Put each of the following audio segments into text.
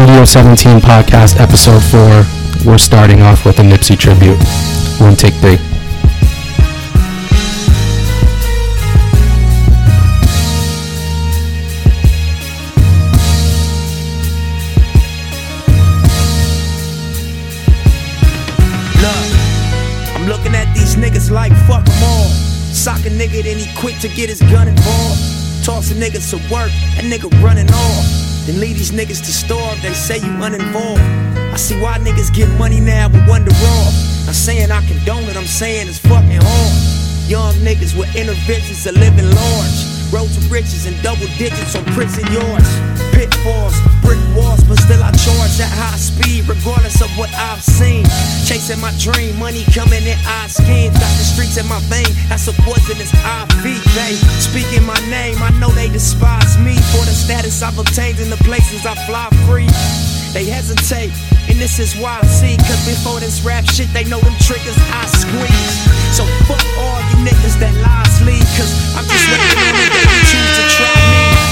Studio 17 podcast, episode 4. We're starting off with a Nipsey tribute. One take three. Look, I'm looking at these niggas like fuck them all. Sock a nigga, then he quick to get his gun involved. Toss a nigga to work, that nigga running off. Then leave these niggas to starve, they say you uninvolved. I see why niggas get money now but wonder off. I'm saying I condone it, I'm saying it's fucking hard. Young niggas with inner visions of living large. Road to riches and double digits on prison yards. Pitfalls, brick walls, but still I charge at high speed, regardless of what I've seen. Chasing my dream, money coming in odd schemes. Got the streets in my vein, that's a poisonous IV. They speaking my name, I know they despise me for the status I've obtained in the places I fly free. They hesitate, and this is why I see. Cause before this rap shit, they know them triggers I squeeze. So fuck all you niggas that lies lead. Cause I'm just waiting on the day you choose to try me.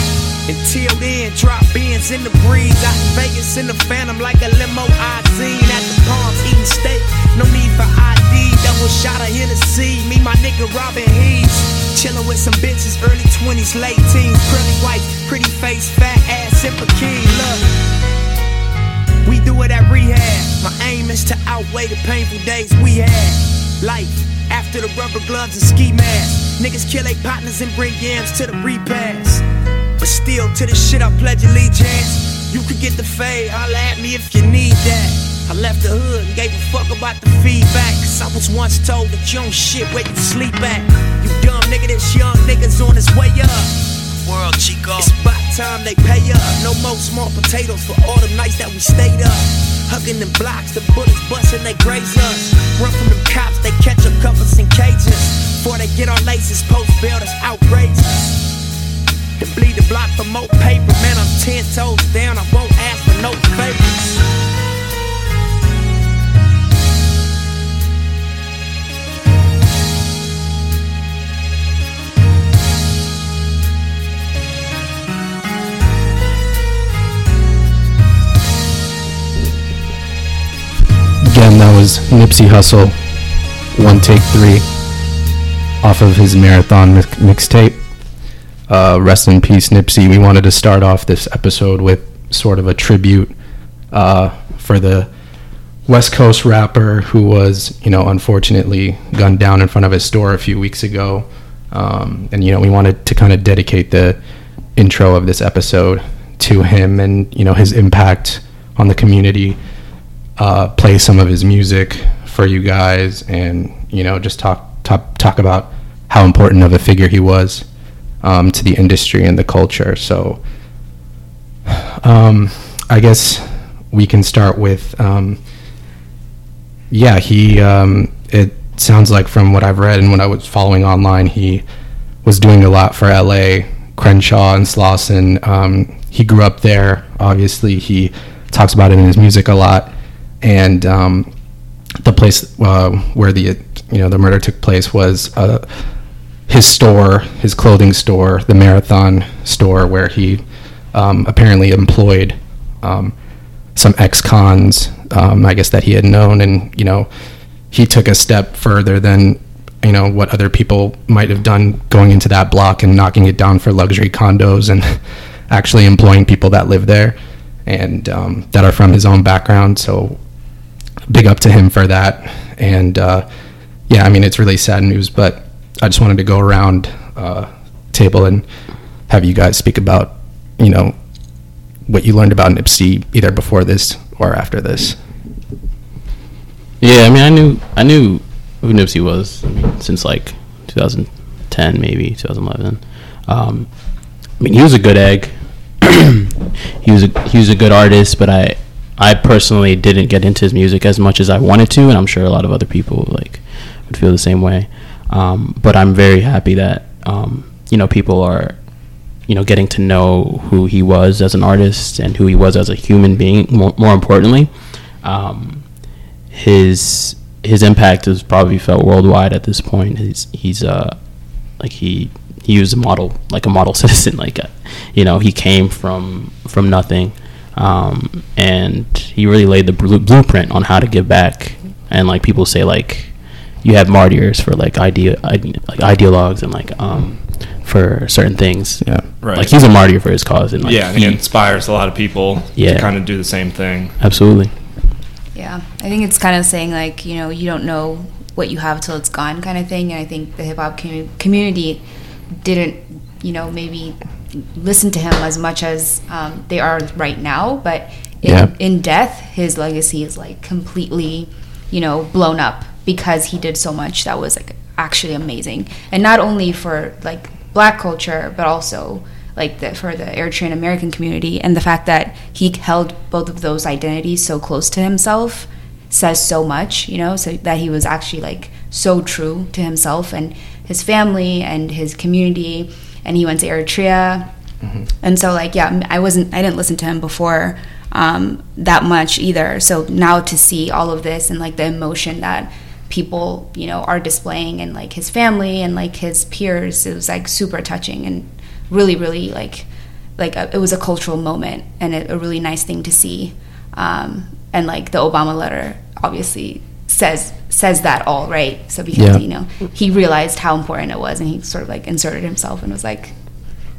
Until then, drop beans in the breeze. Out in Vegas in the phantom like a limo I seen at the palms eating steak. No need for ID, double shot of Hennessy. Me, my nigga Robin Hees. Chillin' with some bitches, early 20s, late teens. Curly white, pretty face, fat ass, simple king. Look. We do it at rehab. My aim is to outweigh the painful days we had. Life after the rubber gloves and ski masks. Niggas kill their partners and bring yams to the repass. But still, to this shit I pledge allegiance. You could get the fade, holla at me if you need that. I left the hood and gave a fuck about the feedback. Cause I was once told that you don't shit where you sleep at. You dumb nigga, this young nigga's on his way up world, Chico. It's about time they pay up. No more small potatoes for all the nights that we stayed up. Hugging them blocks, the bullets busting, they graze us. Run from them cops, they catch up covers in cages. Before they get our laces, post bail, that's outrageous. Then bleed the block for more paper, man. I'm ten toes down, I won't ask for no favors. Again, that was Nipsey Hussle, One Take Three, off of his marathon mi- mixtape. Uh, rest in peace, Nipsey. We wanted to start off this episode with sort of a tribute uh, for the West Coast rapper who was, you know, unfortunately gunned down in front of his store a few weeks ago. Um, and, you know, we wanted to kind of dedicate the intro of this episode to him and, you know, his impact on the community uh, play some of his music for you guys and you know just talk talk talk about how important of a figure he was um, to the industry and the culture. So um, I guess we can start with um, yeah he um, it sounds like from what I've read and what I was following online he was doing a lot for LA Crenshaw and Slauson. Um, he grew up there. Obviously he talks about it in his music a lot and um, the place uh, where the you know the murder took place was uh, his store, his clothing store, the Marathon store, where he um, apparently employed um, some ex-cons, um, I guess that he had known, and you know he took a step further than you know what other people might have done going into that block and knocking it down for luxury condos and actually employing people that live there and um, that are from his own background. So big up to him for that. And uh, yeah, I mean, it's really sad news, but I just wanted to go around uh, table and have you guys speak about, you know, what you learned about Nipsey either before this or after this. Yeah, I mean, I knew I knew who Nipsey was I mean, since like 2010, maybe 2011. Um, I mean, he was a good egg. he was a he was a good artist, but I I personally didn't get into his music as much as I wanted to, and I'm sure a lot of other people like would feel the same way. Um, but I'm very happy that um, you know people are you know getting to know who he was as an artist and who he was as a human being. More, more importantly, um, his his impact is probably felt worldwide at this point. He's he's uh like he he was a model like a model citizen. Like uh, you know he came from from nothing. Um, and he really laid the blu- blueprint on how to give back. And like people say, like you have martyrs for like idea, ide- like ideologues and like um for certain things. Yeah. Right. Like he's a martyr for his cause, and like yeah, and he, he inspires a lot of people Yeah. to kind of do the same thing. absolutely. Yeah, I think it's kind of saying like you know you don't know what you have till it's gone kind of thing, and I think the hip hop commu- community didn't you know maybe listen to him as much as um, they are right now, but in, Yeah. in death, his legacy is like completely you know blown up because he did so much that was like actually amazing, and not only for like black culture, but also like the, for the Eritrean American community, and the fact that he held both of those identities so close to himself says so much, you know, so that he was actually like so true to himself and his family and his community, and he went to Eritrea, and so like yeah, I wasn't, I didn't listen to him before um, that much either. So now to see all of this and like the emotion that people you know are displaying and like his family and like his peers it was like super touching and really really like like a, it was a cultural moment and a, a really nice thing to see. Um, and like the obama letter obviously says says that all right so because Yeah. you know he realized how important it was and he sort of like inserted himself and was like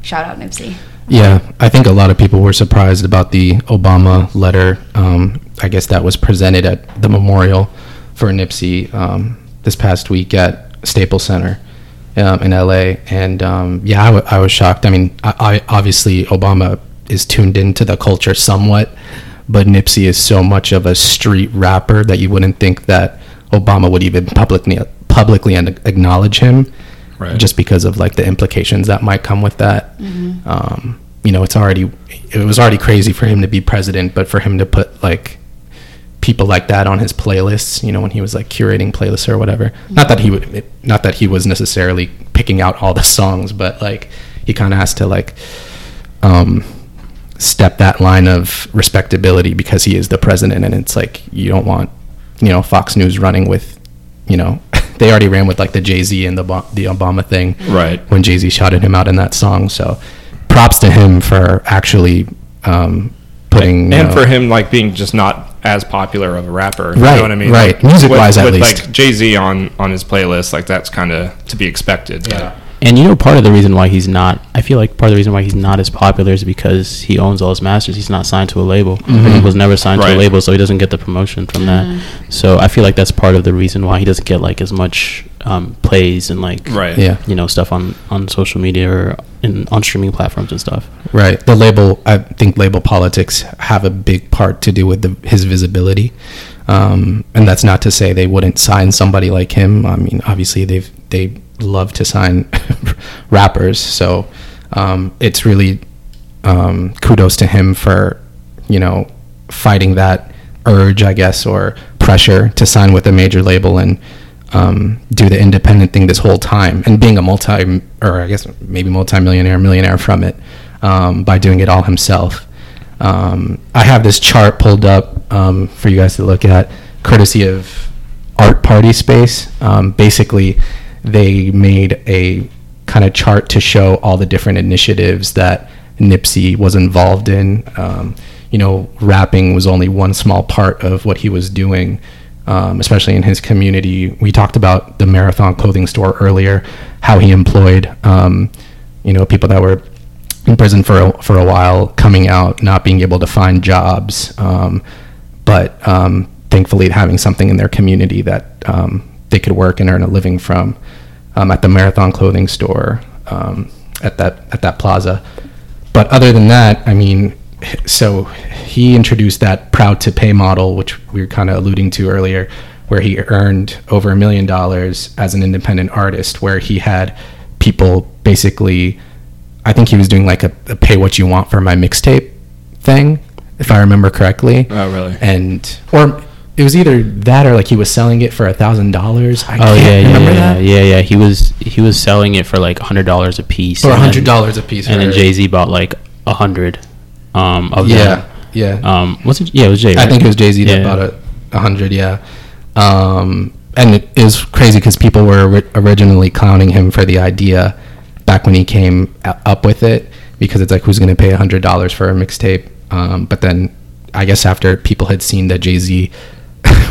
shout out nipsey Yeah, I think a lot of people were surprised about the Obama letter. Um, I guess that was presented at the memorial for Nipsey um, this past week at Staples Center um, in LA. And um, yeah, I, w- I was shocked. I mean, I, I obviously Obama is tuned into the culture somewhat, but Nipsey is so much of a street rapper that you wouldn't think that Obama would even publicly publicly acknowledge him Right. just because of like the implications that might come with that. Um, you know, it's already it was already crazy for him to be president, but for him to put like people like that on his playlists, you know, when he was like curating playlists or whatever. Not that he would, not that he was necessarily picking out all the songs, but like he kind of has to like um, step that line of respectability because he is the president, and it's like you don't want you know Fox News running with you know they already ran with like the Jay Z and the the Obama thing Right. when Jay Z shouted him out in that song. So props to him for actually um, putting and you know, for him like being just not as popular of a rapper you Right, know what i mean right. Like, Music-wise, at with, least. like jay-z on on his playlist like that's kind of to be expected yeah And you know, part of the reason why he's not, I feel like part of the reason why he's not as popular is because he owns all his masters. He's not signed to a label. And he was never signed to a label, so he doesn't get the promotion from that. So I feel like that's part of the reason why he doesn't get like as much um, plays and like, right yeah. you know, stuff on, on social media or in, on streaming platforms and stuff. Right. The label, I think label politics have a big part to do with the, his visibility. Um, and that's not to say they wouldn't sign somebody like him. I mean, obviously they've, they love to sign rappers. So, um, it's really, um, kudos to him for, you know, fighting that urge, I guess, or pressure to sign with a major label and, um, do the independent thing this whole time and being a multi or I guess maybe multi-millionaire millionaire from it um, by doing it all himself. Um, I have this chart pulled up um, for you guys to look at, courtesy of Art Party Space. Basically, they made a kind of chart to show all the different initiatives that Nipsey was involved in. Um, you know, rapping was only one small part of what he was doing, um, especially in his community. We talked about the Marathon clothing store earlier, how he employed, um, you know, people that were in prison for a, for a while, coming out, not being able to find jobs, um, but um, thankfully having something in their community that um, they could work and earn a living from. Um, at the Marathon clothing store, um, at that at that plaza. But other than that, I mean, so he introduced that proud to pay model, which we were kind of alluding to earlier, where he earned over a million dollars as an independent artist, where he had people basically, I think he was doing like a, a pay what you want for my mixtape thing, if I remember correctly. Oh, really? And, or it was either that or like he was selling it for a thousand dollars. I Oh yeah, yeah, remember yeah, that. yeah, yeah. He was he was selling it for like hundred dollars a piece, Or a hundred dollars a piece. and then Jay Z bought like a hundred um, of Yeah, them. yeah. Um, was it? Yeah, it was Jay. I think it was Jay Z that bought a, a hundred. Yeah, um, and it is crazy because people were ori- originally clowning him for the idea back when he came up with it because it's like who's going to pay a hundred dollars for a mixtape Um, but then, I guess after people had seen that Jay Z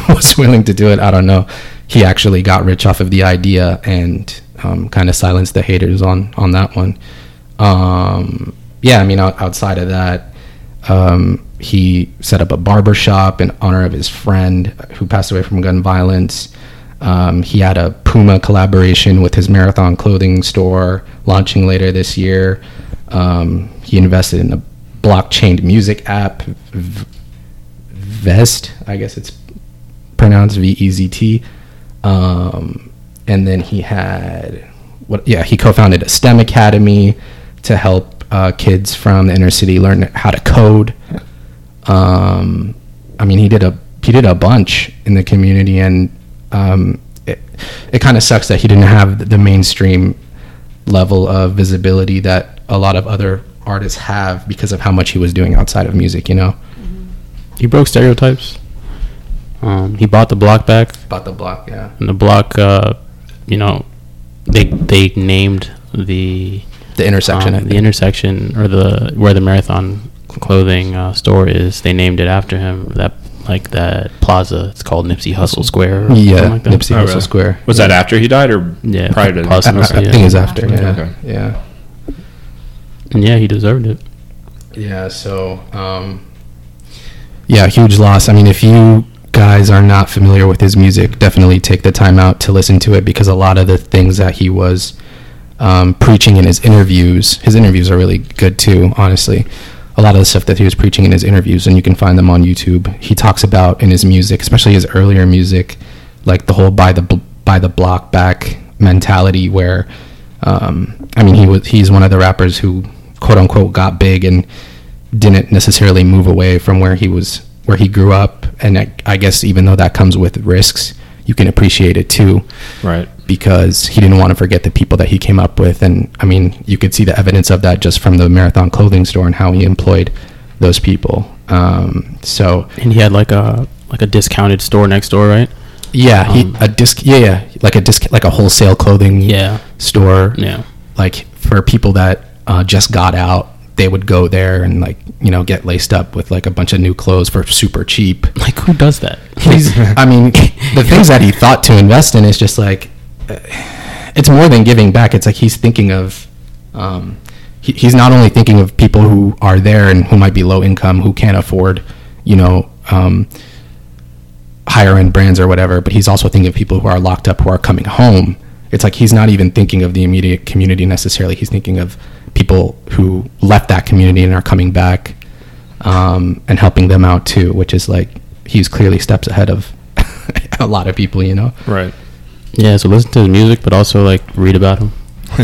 was willing to do it, I don't know, he actually got rich off of the idea and um, kind of silenced the haters on on that one. Um, yeah, I mean, out, outside of that, um, he set up a barber shop in honor of his friend who passed away from gun violence. Um, he had a Puma collaboration with his Marathon clothing store launching later this year. Um, he invested in a blockchain music app, v- Vest, I guess it's pronounced V E Z T. Um, and then he had what? Yeah, he co-founded a STEM academy to help uh, kids from the inner city learn how to code. Um, I mean, he did a he did a bunch in the community, and um, it it kind of sucks that he didn't have the mainstream level of visibility that a lot of other artists have because of how much he was doing outside of music. You know, He broke stereotypes. Um, he bought the block back, Bought the block. Yeah, and the block, uh, you know, they they named the the intersection. um, the intersection or the where the marathon clothing uh, store is. They named it after him. That like that plaza. It's called Nipsey Hussle Square. Or yeah, something like that. Nipsey Oh, Hussle really? Square. Was that after he died or Yeah, prior to? pos- I, I- I yeah. think it's after. Yeah, Okay. yeah. And yeah, he deserved it. Yeah, so um, yeah, huge loss. I mean, if you guys are not familiar with his music, definitely take the time out to listen to it because a lot of the things that he was um, preaching in his interviews, his interviews are really good too, honestly. A lot of the stuff that he was preaching in his interviews, and you can find them on YouTube. He talks about in his music, especially his earlier music, like the whole by the by the block back mentality, where um, I mean, he was he's one of the rappers who quote unquote got big and didn't necessarily move away from where he was where he grew up and I, I guess even though that comes with risks you can appreciate it too Right. because he didn't want to forget the people that he came up with and i mean you could see the evidence of that just from the marathon clothing store and how he employed those people um, so And he had like a like a discounted store next door, right? yeah he Um, a disc yeah yeah like a disc like a wholesale clothing Yeah. store Yeah. like for people that uh, just got out they would go there and like you know get laced up with like a bunch of new clothes for super cheap. Like who does that? he's i mean the things that he thought to invest in is just like uh, it's more than giving back. It's like he's thinking of um, he, he's not only thinking of people who are there and who might be low income who can't afford you know um, higher end brands or whatever but he's also thinking of people who are locked up who are coming home. It's like he's not even thinking of the immediate community necessarily. He's thinking of people who left that community and are coming back um, and helping them out too which is like he's clearly steps ahead of a lot of people you know Right. Yeah, so listen to his music, but also like read about him.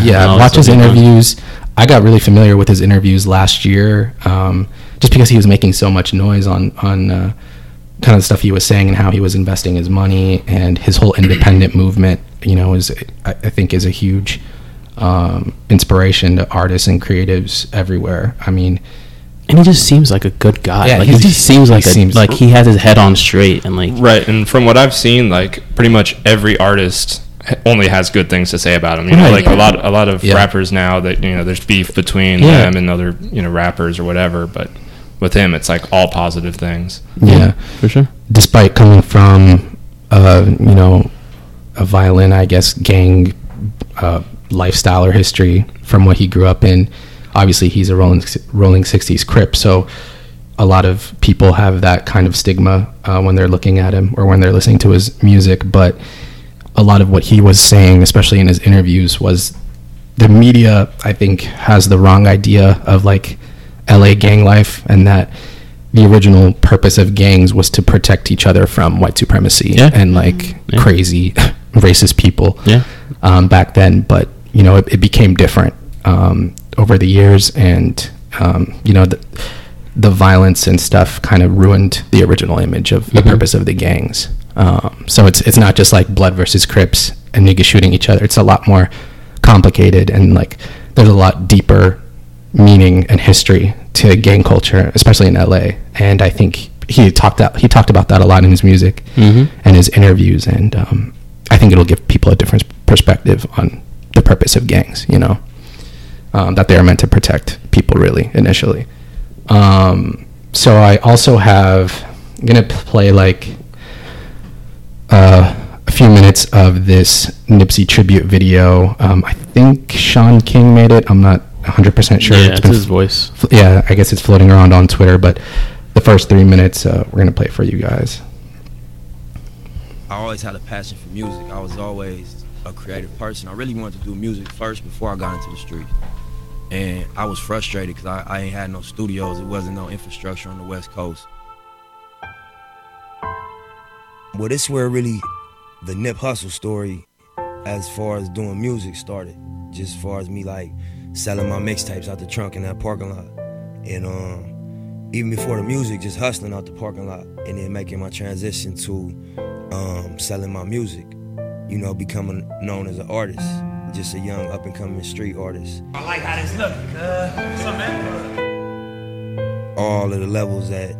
yeah And all watch his stuff he does. interviews i got really familiar with his interviews last year um, just because he was making so much noise on on uh, kind of the stuff he was saying and how he was investing his money and his whole independent movement you know is i, I think is a huge um, inspiration to artists and creatives everywhere i mean And he just seems like a good guy. Yeah, like he he's- just seems he like a, seems- like he has his head on straight and like Right. And from what I've seen, like pretty much every artist only has good things to say about him. You know, Right. like a lot a lot of Yeah. rappers now that you know there's beef between Yeah. them and other you know rappers or whatever, but with him it's like all positive things. yeah for sure. despite coming from uh, you know a violent i guess gang uh, lifestyle or history from what he grew up in obviously he's a rolling rolling 60s crip so a lot of people have that kind of stigma uh, when they're looking at him or when they're listening to his music but a lot of what he was saying especially in his interviews was the media i think has the wrong idea of like la gang life and that the original purpose of gangs was to protect each other from white supremacy Yeah. and like Yeah. crazy racist people Yeah. um, back then but you know it, it became different um, over the years and um, you know the, the violence and stuff kind of ruined the original image of the Mhm. purpose of the gangs um, so it's it's not just like blood versus crips and niggas shooting each other it's a lot more complicated and like there's a lot deeper meaning and history to gang culture, especially in LA. And I think he talked out, he talked about that a lot in his music Mhm. and his interviews. And um, I think it'll give people a different perspective on the purpose of gangs. You know, um, that they are meant to protect people really initially. Um, so I also have. I'm gonna play like uh, a few minutes of this Nipsey tribute video. Um, I think Shaun King made it. I'm not 100 percent sure. yeah, It's it's been his voice. F- yeah, I guess it's floating around on Twitter, but the first three minutes uh, we're gonna play for you guys. I always had a passion for music. I was always a creative person. I really wanted to do music first before I got into the streets. And I was frustrated because I, I ain't had no studios. It wasn't no infrastructure on the West Coast. Well, this is where really the Nip Hussle story, as far as doing music, started. Just as far as me like selling my mixtapes out the trunk in that parking lot. And um, even before the music, just hustling out the parking lot and then making my transition to um, selling my music. You know, becoming known as an artist, just a young up and coming street artist. I like how this look, uh, All of the levels that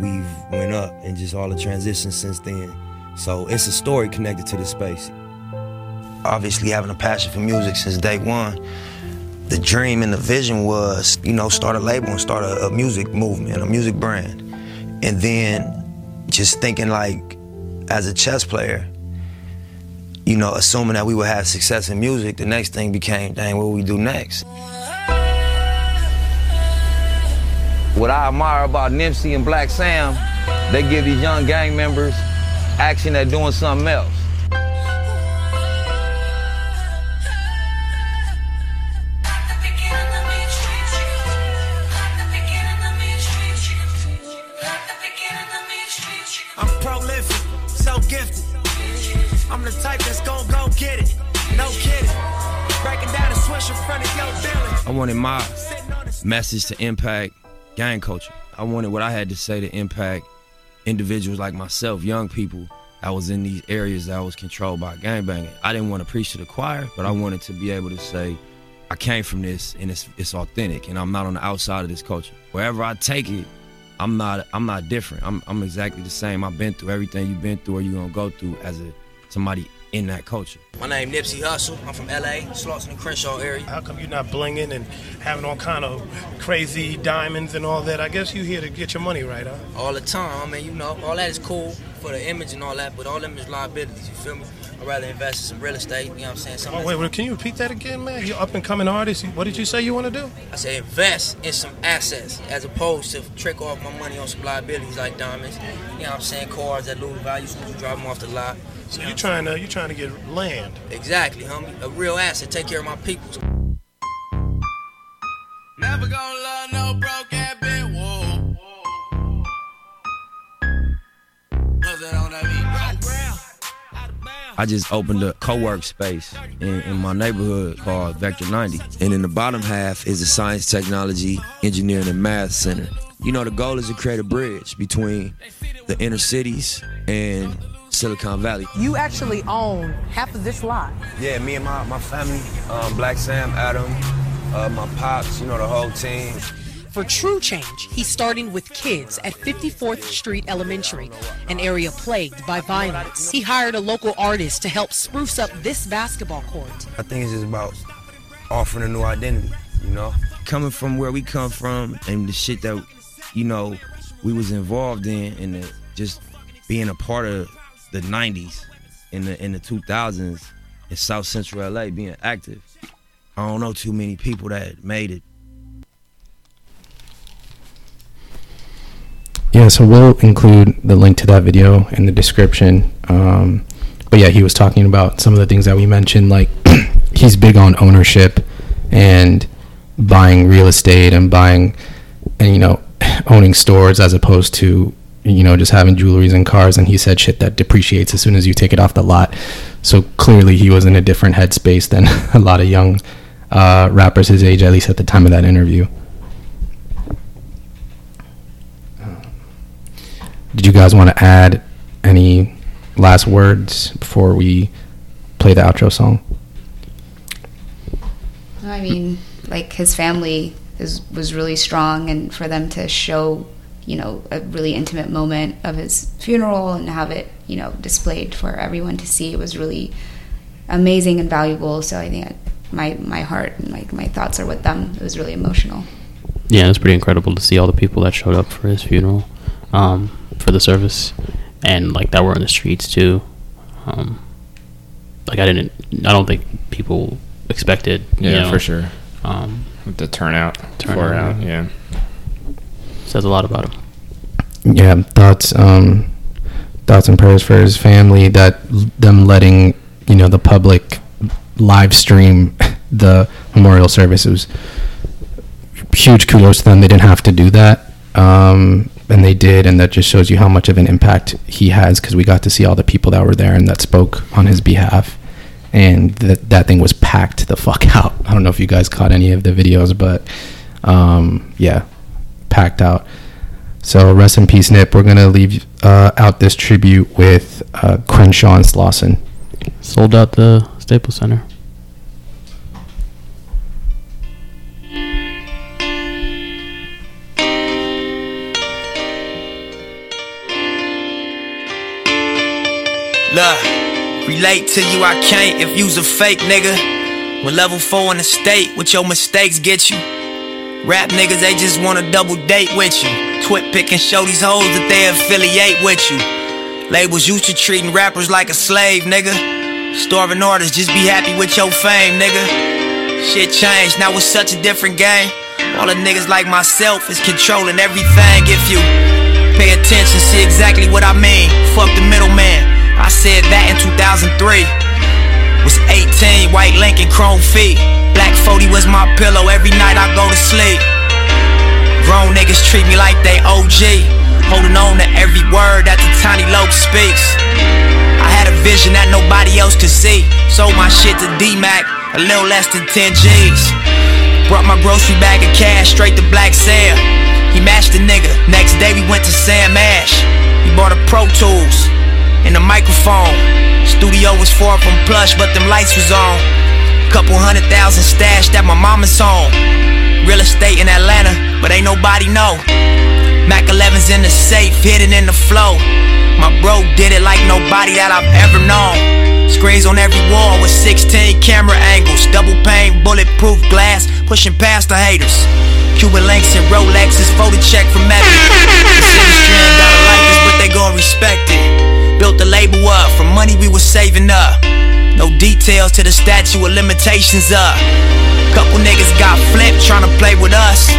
we've went up and just all the transitions since then. So it's a story connected to the space. Obviously, having a passion for music since day one, the dream and the vision was, you know, start a label and start a, a music movement, a music brand. And then just thinking like, as a chess player, you know, assuming that we would have success in music, the next thing became, dang, what we do next? What I admire about Nipsey and Black Sam, they give these young gang members action at doing something else. Wanted my message to impact gang culture. I wanted what I had to say to impact individuals like myself, young people that was in these areas that was controlled by gangbanging. I didn't want to preach to the choir, but I wanted to be able to say, I came from this and it's it's authentic and I'm not on the outside of this culture. Wherever I take it, I'm not I'm not different. I'm I'm exactly the same. I've been through everything you've been through or you're gonna go through as a somebody in that culture. My name Nipsey Hussle. I'm from LA, Slauson and Crenshaw area. How come you're not blinging and having all kind of crazy diamonds and all that? I guess you here to get your money right, huh? All the time. I mean, you know, all that is cool for the image and all that, but all them is liabilities, you feel me? I'd rather invest in some real estate, you know what I'm saying? Something Oh wait, wait, can you repeat that again, man? You're up and coming artist. What did you say you want to do? I say invest in some assets as opposed to trick off my money on some liabilities like diamonds. You know what I'm saying? Cars that lose value as soon as you drive them off the lot. So you're trying to you're trying to get land. Exactly, homie. A real asset. Take care of my people. Never gonna love no broke I just opened a co-work space in, in my neighborhood called Vector 90. And in the bottom half is the Science, Technology, Engineering, and Math Center. You know, the goal is to create a bridge between the inner cities and Silicon Valley. You actually own half of this lot. Yeah, me and my, my family, um, Black Sam, Adam, uh, my pops, you know, the whole team. For true change, he's starting with kids at 54th Street Elementary, an area plagued by violence. He hired a local artist to help spruce up this basketball court. I think it's just about offering a new identity, you know? Coming from where we come from and the shit that, you know, we was involved in and the, just being a part of the 90s in the in the 2000s in South Central LA being active. I don't know too many people that made it. Yeah, so we'll include the link to that video in the description. Um, but yeah, he was talking about some of the things that we mentioned. Like he's big on ownership and buying real estate and buying, and you know, owning stores as opposed to you know just having jewelries and cars. And he said shit that depreciates as soon as you take it off the lot. So clearly, he was in a different headspace than a lot of young uh, rappers his age, at least at the time of that interview. Did you guys want to add any last words before we play the outro song? I mean, like his family is was really strong, and for them to show, you know, a really intimate moment of his funeral and have it, you know, displayed for everyone to see, it was really amazing and valuable. So I think my my heart and like my thoughts are with them. It was really emotional. yeah, it was pretty incredible to see all the people that showed up for his funeral, um, for the service, and like that were in the streets too. Um, like I didn't, I don't think people expected. you Yeah, know, for sure. Um, The turnout, Turnout, out, yeah. yeah. says a lot about him. yeah thoughts um thoughts and prayers for his family that them letting you know the public live stream the memorial service it was huge kudos to them they didn't have to do that um and they did and that just shows you how much of an impact he has because we got to see all the people that were there and that spoke on his behalf and that that thing was packed the fuck out i don't know if you guys caught any of the videos but um yeah packed out so rest in peace, Nip. We're gonna leave uh, out this tribute with uh, Crenshaw and Slauson. Sold out the Staples Center. Look, relate to you, I can't if you's a fake nigga. When level four in the state, what your mistakes get you. Rap niggas, they just wanna double date with you. Twit pick and show these hoes that they affiliate with you. Labels used to treating rappers like a slave, nigga. Starving artists, just be happy with your fame, nigga. Shit changed, now it's such a different game. All the niggas like myself is controlling everything. If you pay attention, see exactly what I mean. Fuck the middleman. I said that in 2003. Was 18, white Lincoln, chrome feet. Black 40 was my pillow every night I go to sleep. Grown niggas treat me like they OG. Holding on to every word that the tiny lope speaks. I had a vision that nobody else could see. Sold my shit to D-Mac, a little less than 10 G's. Brought my grocery bag of cash straight to Black Sam. He matched the nigga. Next day we went to Sam Ash. He bought a Pro Tools and a microphone. Studio was far from plush, but them lights was on. Couple hundred thousand stashed at my mama's home. Real estate in Atlanta, but ain't nobody know. Mac 11's in the safe, hidden in the flow. My bro did it like nobody that I've ever known. Screens on every wall with 16 camera angles, double pane, bulletproof glass, pushing past the haters. Cuban links and Rolexes, photo check from Mecca. This industry ain't got a like this, but they gon' respect it. Built the label up from money we was saving up. No details to the statute of limitations up. Couple niggas got flipped trying to play with us.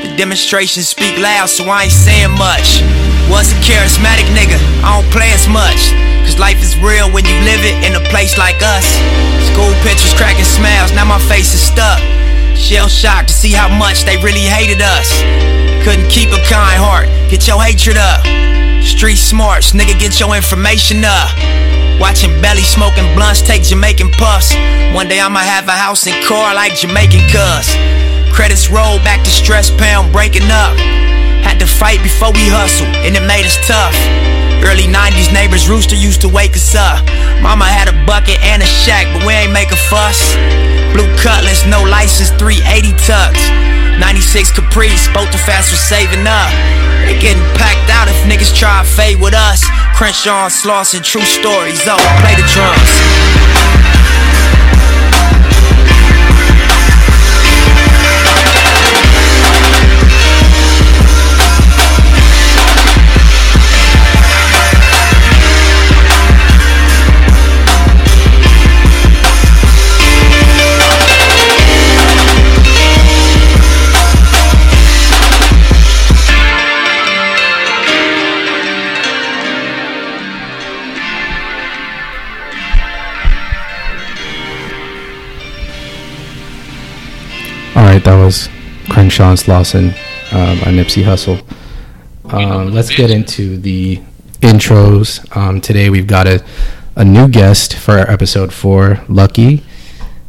The demonstrations speak loud, so I ain't saying much. Was a charismatic nigga, I don't play as much. Cause life is real when you live it in a place like us. School pictures cracking smiles, now my face is stuck. Shell shocked to see how much they really hated us. Couldn't keep a kind heart, get your hatred up. Street smarts, nigga, get your information up. Watching belly smoking blunts take Jamaican puffs. One day I'ma have a house and car like Jamaican cuz. Credits roll back to stress pound breaking up. Had to fight before we hustle, and it made us tough. Early 90s neighbors rooster used to wake us up. Mama had a bucket and a shack, but we ain't make a fuss. Blue cutlass, no license, 380 tucks. 96 Caprice, both the fast was saving up. They getting packed out if niggas try to fade with us. Crenshaw and Slauson, true stories. Oh, play the drums. And Slauson um, by Nipsey Hussle. Um, let's get into the intros. Um, today we've got a, a new guest for our episode four, Lucky.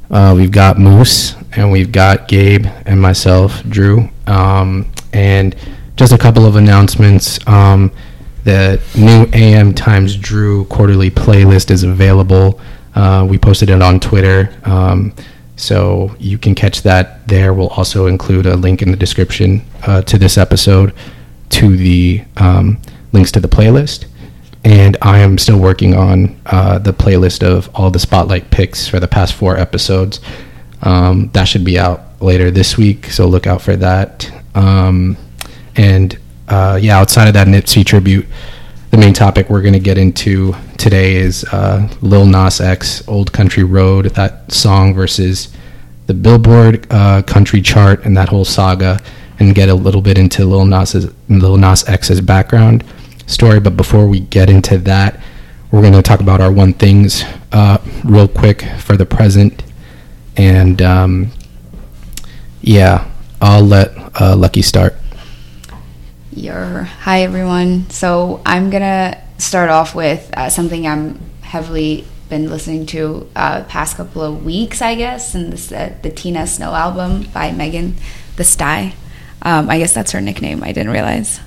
Uh, we've got Muss and we've got Gabe and myself, Dru. Um, and just a couple of announcements. Um, the new AM Times Dru quarterly playlist is available. Uh, we posted it on Twitter. Um, so you can catch that there. We'll also include a link in the description uh, to this episode to the um, links to the playlist. And I am still working on uh, the playlist of all the spotlight picks for the past four episodes. Um, that should be out later this week, so look out for that. Um, and uh, yeah, outside of that Nipsey tribute, the main topic we're going to get into today is uh, Lil Nas X, Old Country Road, that song versus the Billboard uh, country chart and that whole saga, and get a little bit into Lil Nas's Lil Nas X's background story. But before we get into that, we're going to talk about our one things uh, real quick for the present, and um, yeah, I'll let uh, Lucky start. Your hi everyone. So I'm gonna start off with uh, something I'm heavily been listening to uh, past couple of weeks, I guess, and this uh, the Tina Snow album by Megan The Sty. Um, I guess that's her nickname. I didn't realize.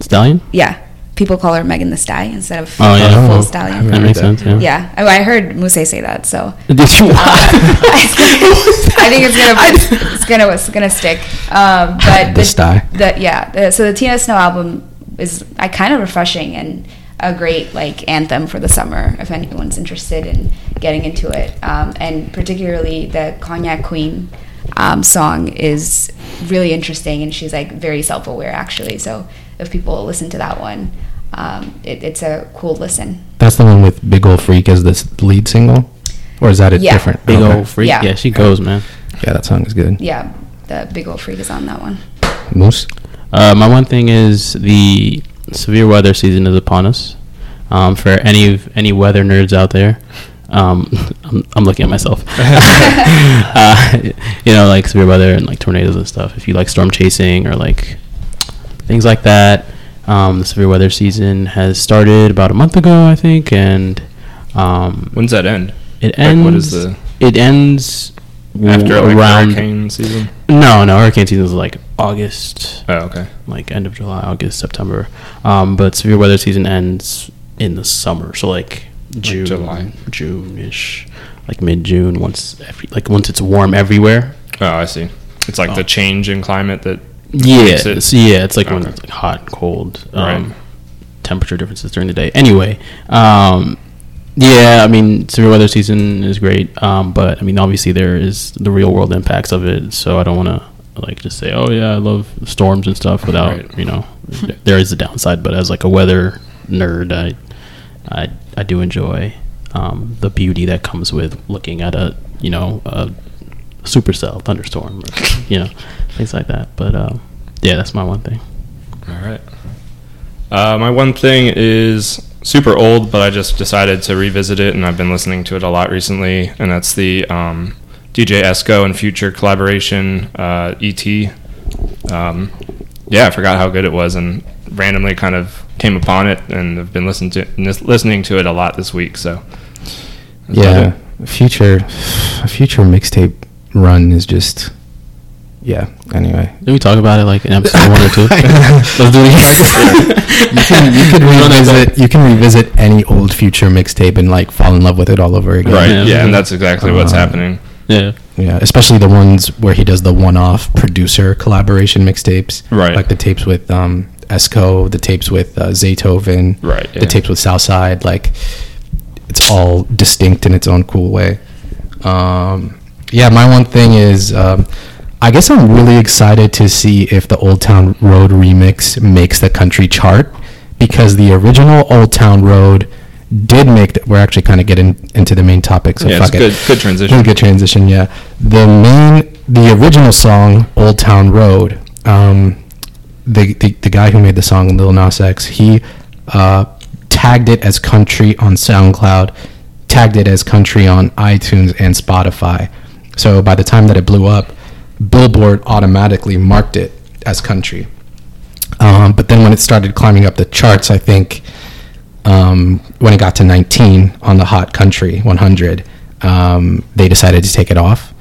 Stallion. Yeah, people call her Megan the Sty instead of Oh, yeah. Full Oh, Stallion. That makes sense. Yeah. Yeah, I, I heard Muss say that, so Did you? I think it's gonna it's gonna it's gonna stick. Um, but The Sty. the yeah. The, so the Tina Snow album is I kind of refreshing and a great like anthem for the summer if anyone's interested in getting into it. Um, and particularly the Cognac Queen um, song is really interesting and she's like very self aware actually. So if people listen to that one, um, it, it's a cool listen. That's the one with Big Ol' Freak as the lead single, or is that a Yeah. different? Big okay. old freak. Yeah. Yeah. she goes, man. Yeah, that song is good. Yeah, the Big Old Freak is on that one. Muss. Uh, my one thing is the severe weather season is upon us. Um, for any of any weather nerds out there, um, I'm, I'm looking at myself. uh, you know, like severe weather and like tornadoes and stuff. If you like storm chasing or like things like that, um, the severe weather season has started about a month ago, I think, and um, When's that end? it Like, ends. what is the It ends after like, around. hurricane season? No, no, hurricane season is like August Oh, okay. like end of July, August, September. Um, but severe weather season ends in the summer, so like June, July. June ish, like mid June. Once every, like once it's warm everywhere. Oh, I see. It's like the change in climate that. Yeah, it's, yeah, it's like when it's like hot, and cold, um, Right. temperature differences during the day. Anyway, um, yeah, I mean severe weather season is great, um, but I mean obviously there is the real world impacts of it. So I don't want to like just say, oh yeah, I love storms and stuff without Right. you know there is a downside. But as like a weather nerd, I I I do enjoy um, the beauty that comes with looking at a you know a supercell thunderstorm, or, you know things like that. But um, yeah, that's my one thing. All right. Uh, my one thing is super old, but I just decided to revisit it, and I've been listening to it a lot recently. And that's the um, DJ Esco and Future collaboration, uh, ET. Um, yeah, I forgot how good it was, and randomly kind of came upon it, and I've been listening to nis- listening to it a lot this week. So Yeah, future, future mixtape run is just, yeah. Anyway, Did we talk about it like in episode one or two? Let's do it again. you can you can revisit you can revisit any old future mixtape and like fall in love with it all over again. right. Yeah. Yeah, and that's exactly what's Uh, happening. yeah. Yeah, especially the ones where he does the one-off producer collaboration mixtapes. Right. Like the tapes with um, Esco, the tapes with uh, Zaytoven. Right, The tapes with Southside. Like, it's all distinct in its own cool way. Um, yeah, my one thing is, um, I guess I'm really excited to see if the Old Town Road remix makes the country chart because the original Old Town Road did make. The, we're actually kind of getting into the main topic, so Yeah, it's it. good- good transition. Good transition. Yeah, the main, the original song, "Old Town Road." Um, the, the the guy who made the song, Lil Nas X, he uh, tagged it as country on SoundCloud, tagged it as country on iTunes and Spotify. So by the time that it blew up, Billboard automatically marked it as country. Um, but then when it started climbing up the charts, I think um, when it got to 19 on the Hot Country 100, um, they decided to take it off.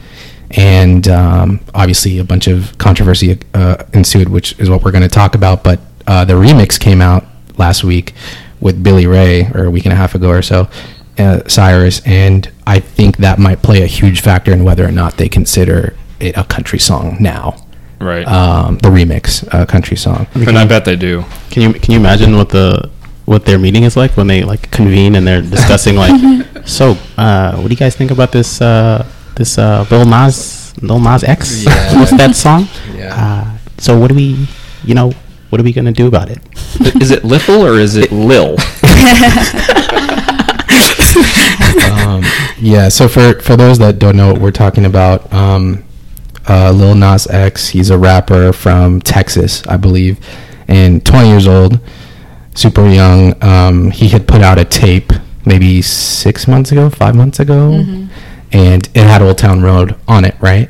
And um, obviously, a bunch of controversy uh, ensued, which is what we're going to talk about. But uh, the remix came out last week with Billy Ray, or a week and a half ago or so, uh, Cyrus. And I think that might play a huge factor in whether or not they consider it a country song now. Right. Um, the remix, uh, country song. and I bet they do. Can you can you imagine what the what their meeting is like when they like convene and they're discussing like, so uh, what do you guys think about this uh, this uh, Lil Nas Lil Nas X? Yeah. What's that song? Yeah. Uh, So what do we, you know, what are we gonna do about it? Is it Lithel or is it Lil? Yeah. So for for those that don't know what we're talking about, um, uh, Lil Nas X, he's a rapper from Texas, I believe, and 20 years old, super young. Um, he had put out a tape maybe six months ago, five months ago, Mm-hmm. and it had Old Town Road on it, right?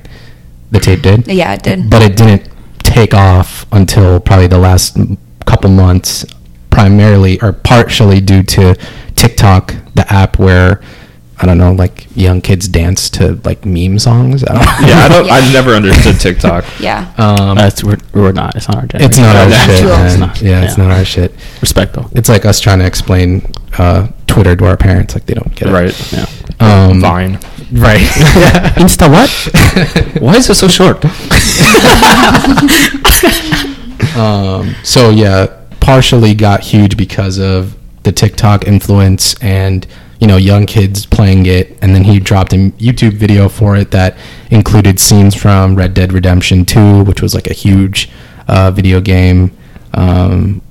The tape did. Yeah, it did. But it didn't take off until probably the last couple months, primarily or partially due to TikTok, the app where I don't know, like young kids dance to like meme songs. I don't Yeah, I don't. Yeah. I never understood TikTok. Yeah. Um, That's we're, we're not. It's not our generation. it's not our Yeah, shit. man. It's not, yeah, it's yeah. not our shit. Respect though. It's like us trying to explain uh, Twitter to our parents, like they don't get it. Right. Yeah. Um, Vine. Right. Insta what? Why is it so short? um, so yeah, partially got huge because of the TikTok influence and you know young kids playing it, and then he dropped a YouTube video for it that included scenes from Red Dead Redemption 2, which was like a huge uh, video game um,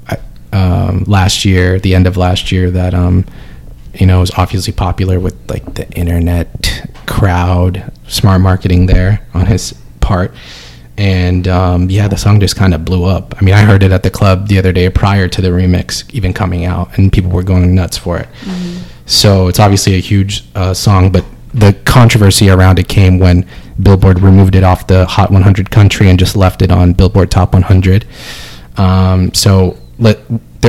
um, last year, the end of last year, that um, you know was obviously popular with like the internet crowd, smart marketing there on his part and um, yeah, the song just kind of blew up. I mean, I heard it at the club the other day prior to the remix even coming out, and people were going nuts for it. So it's obviously a huge uh, song, but the controversy around it came when Billboard removed it off the Hot 100 country and just left it on Billboard Top 100. Um, so let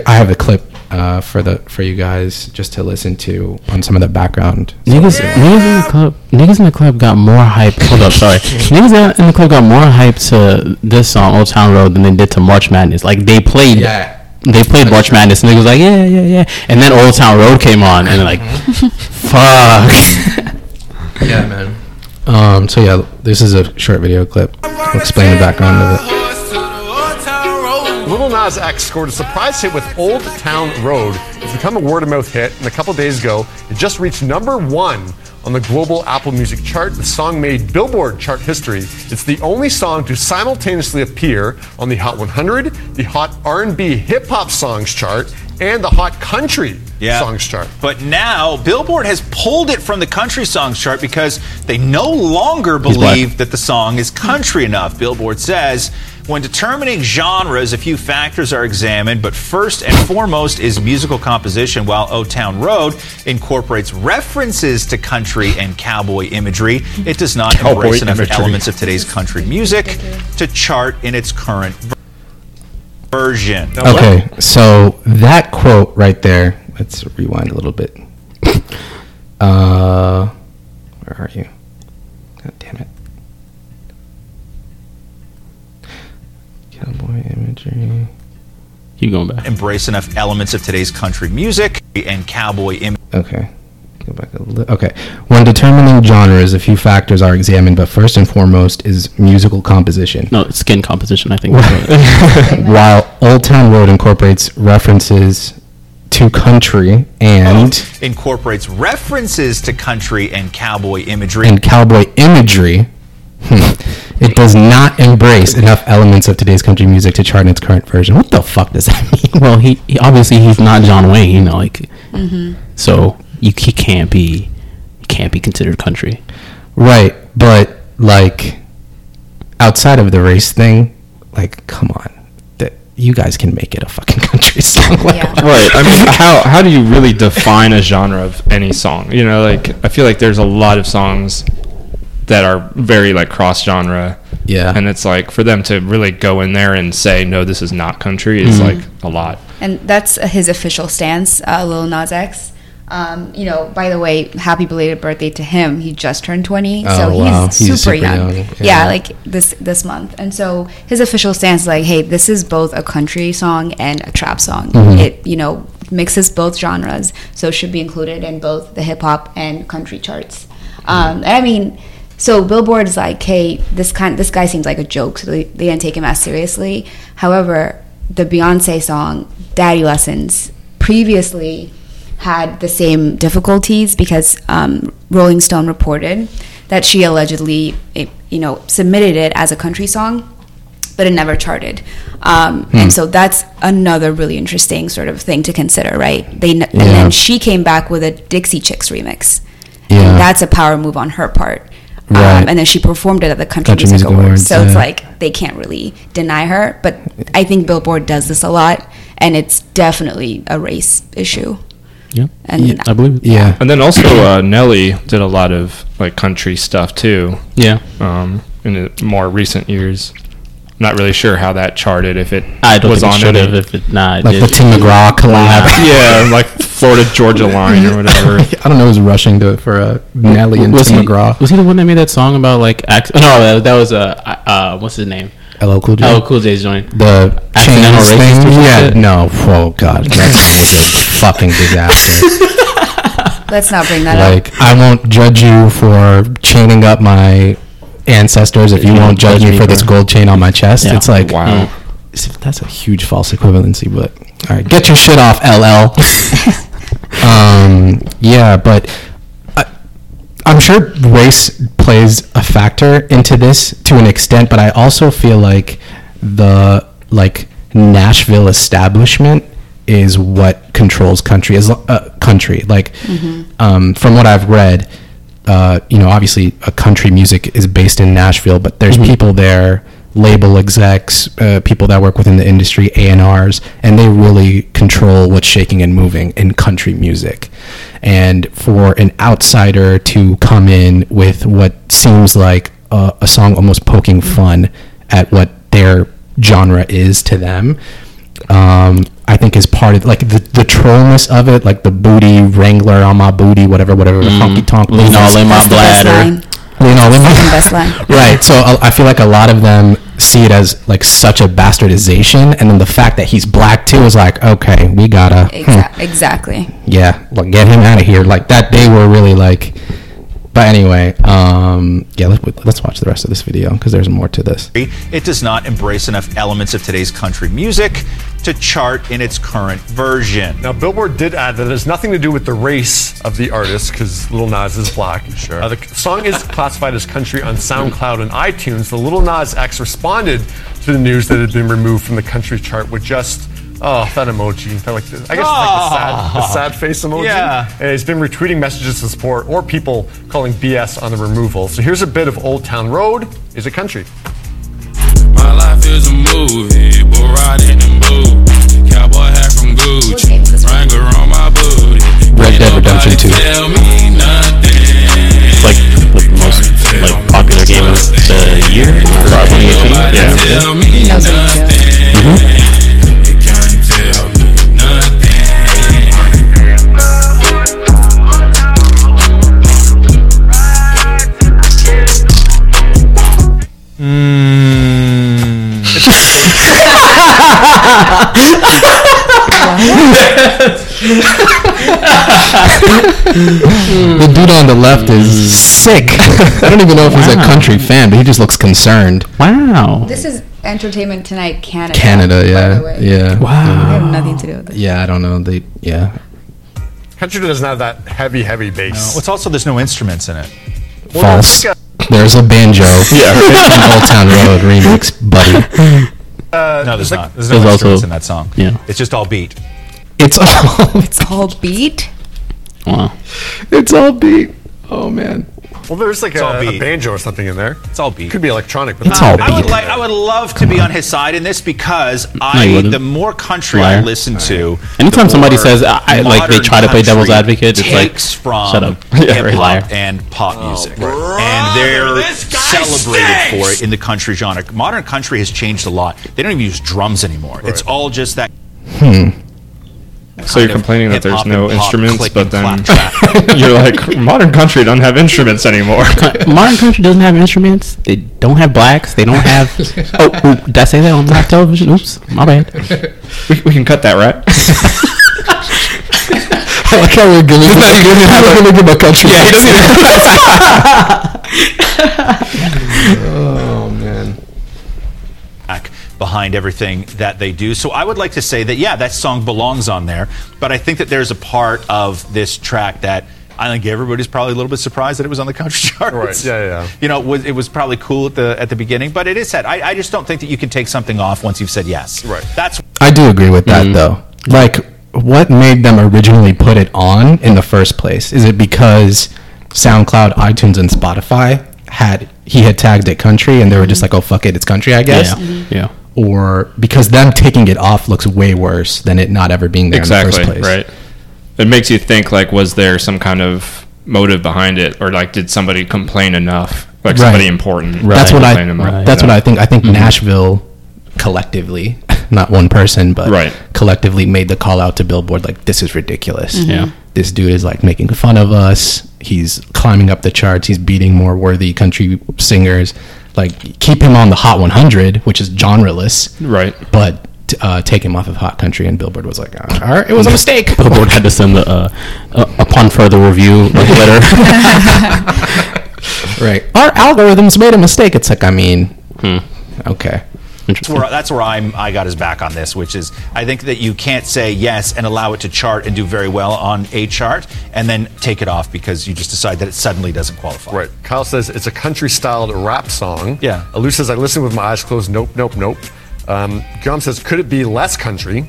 I have a clip uh, for the for you guys just to listen to on some of the background. Niggas, niggas in the club, niggas in the club got more hype. Hold up, sorry. niggas in the club got more hype to this song, Old Town Road, than they did to March Madness. Like they played, Yeah. they played March Madness, and niggas was like, yeah, yeah, yeah. And then Old Town Road came on, and they're like, fuck. Yeah, man. Um, so yeah, this is a short video clip. I'll explain the background of it. Lil Nas X scored a surprise hit with Old Town Road. It's become a word of mouth hit, and a couple days ago, it just reached number one on the global Apple Music chart. The song made Billboard chart history. It's the only song to simultaneously appear on the Hot 100, the Hot R&B Hip Hop Songs chart, and the Hot Country Yeah. Songs chart. But now Billboard has pulled it from the country songs chart because they no longer believe that the song is country enough. Billboard says when determining genres, a few factors are examined, but first and foremost is musical composition, while Old Town Road incorporates references to country and cowboy imagery. It does not Cowboy embrace enough imagery. elements of today's country music to chart in its current version. Okay, so that quote right there. Let's rewind a little bit. Uh, where are you? Cowboy imagery. Keep going back. Embrace enough elements of today's country music and cowboy imagery. Okay. Go back a li- Okay. When determining genres, a few factors are examined, but first and foremost is musical composition. No, it's skin composition. I think. While Old Town Road incorporates references to country and incorporates references to country and cowboy imagery. and cowboy imagery, it does not embrace enough elements of today's country music to chart in its current version. What the fuck does that mean? well, he, he obviously he's not John Wayne. You know, like Mm-hmm. so you he can't be he can't be considered country. Right, but like outside of the race thing, like come on, that you guys can make it a fucking country song. Like, Yeah. Right. I mean, how how do you really define a genre of any song? You know, like I feel like there's a lot of songs that are very like cross genre. Yeah. And it's like for them to really go in there and say no, this is not country is Mm-hmm. like a lot. and that's his official stance, uh, Lil Nas X. Um, you know, by the way, happy belated birthday to him. He just turned 20, Oh, so wow. he's, He's super, super young. young, Yeah. yeah. like this this month. And so his official stance is like, hey, this is both a country song and a trap song. Mhm. It, you know, mixes both genres, so it should be included in both the hip hop and country charts. Um, and I mean, so Billboard is like, hey, this kind, this guy seems like a joke, so they, they didn't take him as seriously. However, the Beyonce song "Daddy Lessons" previously had the same difficulties because um, Rolling Stone reported that she allegedly, you know, submitted it as a country song, but it never charted. Um, Hmm. And so that's another really interesting sort of thing to consider, right? They Yeah. and then she came back with a Dixie Chicks remix. Yeah. And that's a power move on her part. Right. Um, and then she performed it at the Country, Country Music, Music Awards. Awards, So it's like they can't really deny her. But I think Billboard does this a lot, and it's definitely a race issue. Yeah, And I believe it. Yeah. And then also uh, Nelly did a lot of like country stuff too. Yeah. Um, in the more recent years. Not really sure how that charted. If it I don't was think it on should any- have. If it nah, it Like the. Tim McGraw collab. yeah, like Florida Georgia line or whatever. I don't know who's rushing to for uh, Nelly and was Tim he, McGraw. Was he the one that made that song about like? Ac- no, that, that was uh, uh, what's his name? LL Cool J. LL Cool J's joint. The Accidental chains racist thing. or some Yeah. shit? No. Oh God. That song is a fucking disaster. Let's not bring that up. like I won't judge you for chaining up my ancestors if you You won't won't judge judge me me for this gold chain on my chest. Yeah. It's like Wow. mm, that's a huge false equivalency. But all right, get your shit off, LL. um, yeah, but I, I'm sure race plays a factor into this to an extent, but I also feel like the like Nashville establishment is what controls country as uh, country. Like um, from what I've read, uh, you know, obviously a country music is based in Nashville, but there's people there, label execs, uh, people that work within the industry, A and R's, and they really control what's shaking and moving in country music. And for an outsider to come in with what seems like a, a song almost poking fun at what their genre is to them, um, I think is part of like the, the trollness of it, like the booty wrangler on my booty, whatever, whatever, the honky tonk. Lean all in my That's the bladder. Line. Lean all in my best line. Right. So I I feel like a lot of them see it as like such a bastardization, and then the fact that he's black too is like, okay, we gotta, hmm, exactly. yeah, like get him out of here. Like that, they were really like. But anyway, um, yeah, let, let's watch the rest of this video because there's more to this. It does not embrace enough elements of today's country music to chart in its current version. Now, Billboard did add that it has nothing to do with the race of the artist, because Lil Nas is black. Sure. Uh, the song is classified as country on SoundCloud and iTunes. The Lil Nas X responded to the news that it had been removed from the country chart with just. Oh, that emoji. That like the, I guess it's like the ah. sad, the sad face emoji. Yeah. Uh, and he's been retweeting messages of support or people calling BS on the removal. So here's a bit of Old Town Road. Is it country? My life is a movie, bull riding in boots. Cowboy hat from Gucci, Wrangler on my booty. Red Dead Redemption 2. Tell me. It's like the most like popular game of the year for 2018. Yeah. Tell me mm-hmm. The dude on the left is sick. I don't even know if he's a country fan, but he just looks concerned. Wow. This is Entertainment Tonight Canada. Canada, by the yeah, way. yeah. I have nothing to do with it. Yeah, I don't know. They, yeah. Country doesn't have that heavy, heavy bass. Well, it's also there's no instruments in it. Well, False. there's There's a banjo. yeah. Old Town Road remix, buddy. Uh, No, there's like- not. There's no There's instruments also- in that song. yeah. It's just all beat. It's all. It's all beat. Wow. It's all beat. Oh man. Well, there's like all a, a beat. banjo or something in there. It's all beat. Could be electronic, but It's not all banjo. I would like. I would love to be on his side in this because I, wouldn't. the more country I Liar. listen to, Anytime somebody says, I- I- like, they try to play devil's advocate, it's like, takes from shut up. Yeah, hip right, liar. hop and pop oh, music, and they're celebrated stinks! for it in the country genre. Modern country has changed a lot. They don't even use drums anymore. It's all just that. Hmm. So you're complaining that there's no instruments, but then you're like, modern country doesn't have instruments anymore. Modern country doesn't have instruments. They don't have blacks. They don't have. oh, oop, did I say that on live television? Oops, my bad. we, we can cut that, right? I like how we're giving. We're gonna give a country. oh man. Back behind everything that they do. So I would like to say that yeah, that song belongs on there, but I think that there's a part of this track that I think everybody's probably a little bit surprised that it was on the country charts. Right, yeah, yeah. You know, it was, it was probably cool at the at the beginning, but it is sad. I, I just don't think that you can take something off once you've said yes. Right. That's I do agree with that mm-hmm. though. Like, what made them originally put it on in the first place? Is it because SoundCloud, iTunes, and Spotify had he had tagged it country, and they were just like, "Oh fuck it, it's country," I guess. Yeah. Mm-hmm. Yeah. Or because them taking it off looks way worse than it not ever being there in the exactly first place. right. It makes you think like, was there some kind of motive behind it, or like, did somebody complain enough, like Right. somebody important? That's what I. complain enough, That's you what? I think. I think mm-hmm. Nashville collectively, not one person, but Right. collectively made the call out to Billboard like, "This is ridiculous." Yeah. This dude is like making fun of us. He's climbing up the charts. He's beating more worthy country singers. Like, keep him on the Hot 100, which is genreless, Right. but uh, take him off of Hot Country. And Billboard was like, "Uh, "All right, it was a mistake." Billboard had to send the uh, uh, upon further review like letter. right. Our algorithms made a mistake. It's like, I mean, okay. That's where, that's where I'm, I got his back on this, which is I think that you can't say yes and allow it to chart and do very well on a chart and then take it off because you just decide that it suddenly doesn't qualify. Right. Kyle says it's a country styled rap song. Yeah. Alou says I listen with my eyes closed. Nope, nope, nope. Um, Gum says could it be less country?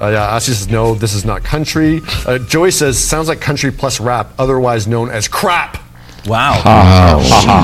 Uh, yeah, Asi says no, this is not country. Uh, Joey says sounds like country plus rap, otherwise known as crap. Wow.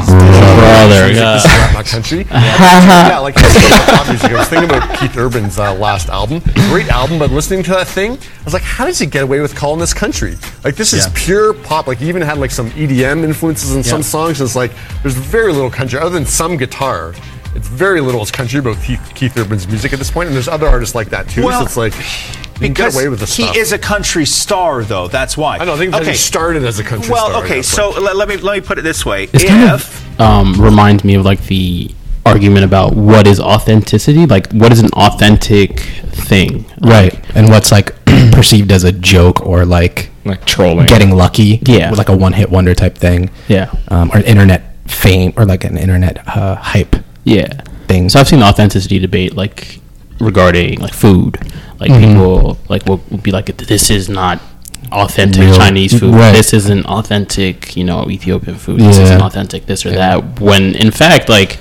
Brother, Music, yeah. This is rap, not country. yeah, like pop music. I was thinking about Keith Urban's uh, last album. Great album, but listening to that thing, I was like, how does he get away with calling this country? Like this is Yeah. pure pop. Like he even had like some EDM influences in some Yeah. songs. It's like there's very little country other than some guitar. It's very little is country but Keith, Keith Urban's music at this point, and there's other artists like that too. Well, so it's like you can get Because away with this he stuff. is a country star, though. That's why. I don't think that he started as a country well, star. I okay. So but- let, let me let me put it this way: It's if kind of um, reminds me of like the argument about what is authenticity. Like, what is an authentic thing? Right. And what's like perceived as a joke or like like trolling. getting lucky. Yeah. Like a one hit wonder type thing. Yeah. Um, or an internet fame or like an internet uh, hype Yeah. things. So I've seen the authenticity debate like regarding like food. Like Mhm. people like will, will be like, "This is not authentic Real- Chinese food. right. This isn't authentic, you know, Ethiopian food. This Yeah. isn't authentic. This or Yeah. that." When in fact, like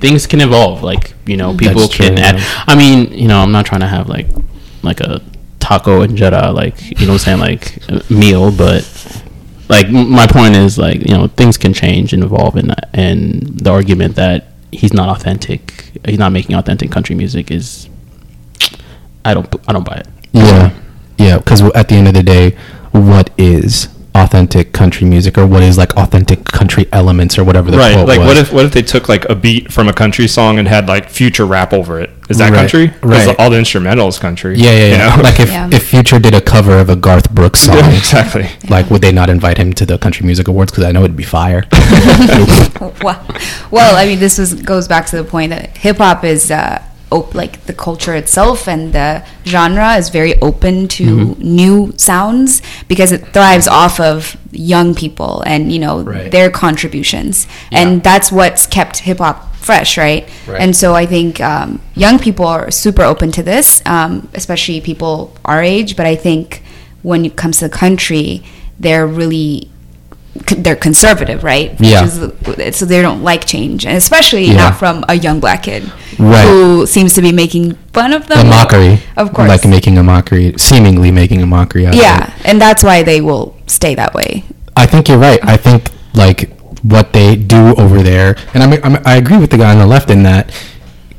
things can evolve. Like you know, people That's true, can add. yeah. I mean, you know, I'm not trying to have like like a taco and jetta, like you know, what I'm saying like meal, but like m- my point is like you know things can change and evolve and and the argument that he's not authentic he's not making authentic country music is i don't i don't buy it Yeah. Yeah. Because at the end of the day, what is authentic country music or what is like authentic country elements or whatever the right. quote Like, was. what if what if they took like a beat from a country song and had like future rap over it? Is that Right, country? 'Cause right. All the instrumentals country. Yeah, yeah, you yeah. know? Like if, Yeah. if Future did a cover of a Garth Brooks song, Yeah, exactly. Like, would they not invite him to the Country Music Awards? Because I know it'd be fire. well, well, I mean, this was goes back to the point that hip hop is uh, op- like the culture itself and the genre is very open to Mm-hmm. new sounds because it thrives off of young people and you know Right. their contributions, and that's what's kept hip hop fresh, right? Right. And so I think um, young people are super open to this, um, especially people our age. But I think when it comes to the country, they're really they're conservative, right? Yeah. is, so they don't like change, and especially Yeah. not from a young black kid Right. who seems to be making fun of them. a mockery. of course. Like making a mockery, seemingly making a mockery out of it. yeah, and that's why they will stay that way. I think you're right. I think like what they do over there, and I'm, I'm, I agree with the guy on the left in that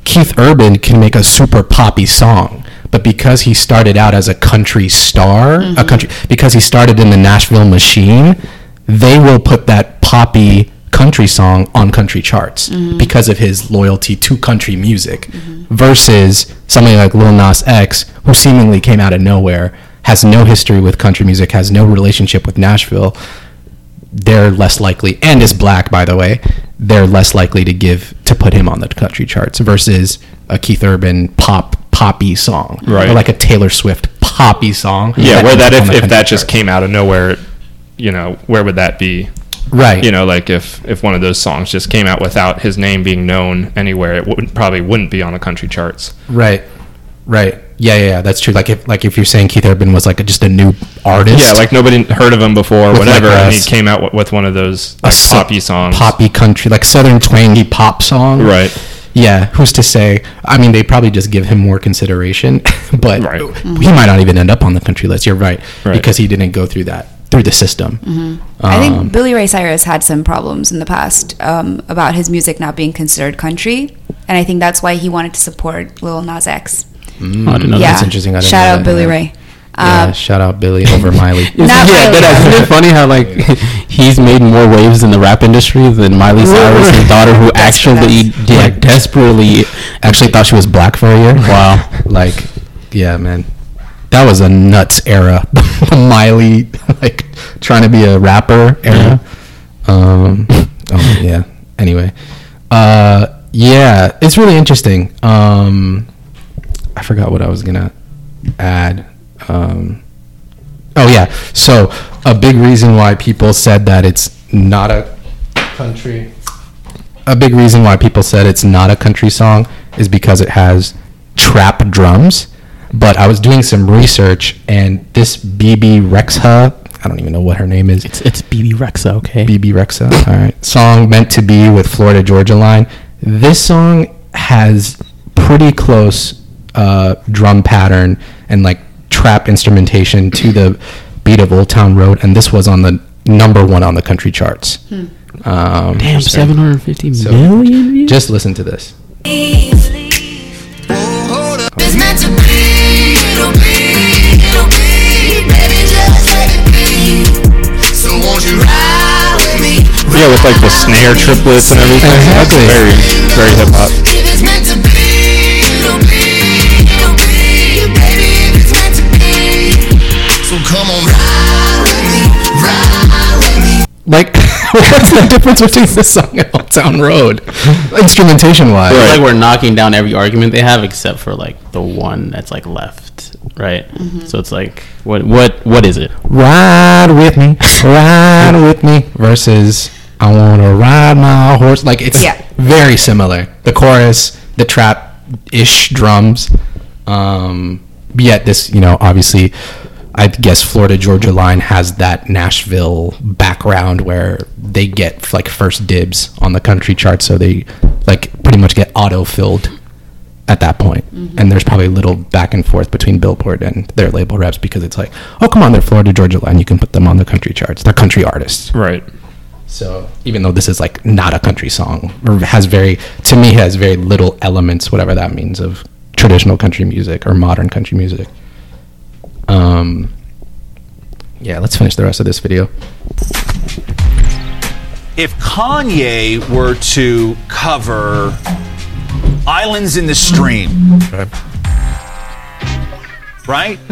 Keith Urban can make a super poppy song, but because he started out as a country star, a mm-hmm. country because he started in the Nashville machine, they will put that poppy country song on country charts mm-hmm. because of his loyalty to country music mm-hmm. versus somebody like Lil Nas X who seemingly came out of nowhere has no history with country music has no relationship with Nashville. They're less likely and is black by the way they're less likely to give to put him on the country charts versus a Keith Urban pop poppy song. Right. or like a Taylor Swift poppy song Yeah, where that if, if country that just came out of nowhere, you know, where would that be? right You know, like if if one of those songs just came out without his name being known anywhere, it would probably wouldn't be on the country charts. Right, right. Yeah, yeah, yeah, that's true. Like if like if you're saying Keith Urban was like a, just a new artist, Yeah, like nobody heard of him before, or With, whatever, like, a and he came out w- with one of those like, poppy songs. poppy country, like southern twangy pop song. Right. Yeah, who's to say? I mean, they probably just give him more consideration, but Right. he might not even end up on the country list. You're right, Right. because he didn't go through that through the system. I Um, think Billy Ray Cyrus had some problems in the past um, about his music not being considered country, and I think that's why he wanted to support Lil Nas X. Mm, I didn't know yeah, That's interesting. I didn't shout know out that, Billy yeah. Ray. Yeah, Um, shout out Billy over Miley. Not yeah, Miley. that, isn't it funny how like he's made more waves in the rap industry than Miley Cyrus, his daughter, who actually did Like, desperately actually thought she was black for a year. Wow. like, yeah, man, that was a nuts era. the Miley like trying to be a rapper era. Um, oh yeah. Anyway, uh, yeah, it's really interesting. Um, I forgot what I was gonna add. Um, oh yeah, so a big reason why people said that it's not a country a big reason why people said it's not a country song is because it has trap drums. But I was doing some research, and this Bebe Rexha, I don't even know what her name is. It's it's Bebe Rexha, okay. Bebe Rexha, all right. Song meant to be with Florida Georgia Line. This song has pretty close uh, drum pattern and like trap instrumentation to the beat of Old Town Road, and this was on the number one on the country charts. Hmm. Um, Damn, so- seven hundred fifty so million views. Just listen to this. It's meant to Yeah, with like the snare triplets and everything. Uh-huh. Exactly. That's very, very hip hop. It's meant to be, it'll be, it'll be, baby, if it's meant to be. So come on, ride with me, ride with me. Like, what's the difference between this song and Old Town Road, instrumentation wise? It's like we're knocking down every argument they have except for like the one that's like left, right? Mm-hmm. So it's like, what what what is it? Ride with me, ride with me, versus I wanna ride my horse. Like it's Yeah. very similar. The chorus, the trap ish drums. Um, yet this, you know, obviously, I guess Florida Georgia Line has that Nashville background where they get like first dibs on the country chart, so they like pretty much get auto filled at that point. And there's probably a little back and forth between Billboard and their label reps because it's like, oh come on, they're Florida Georgia Line, you can put them on the country charts. They're country artists. Right. So even though this is like not a country song, or has very to me has very little elements, whatever that means, of traditional country music or modern country music. Um, yeah, let's finish the rest of this video. If Kanye were to cover Islands in the Stream, right?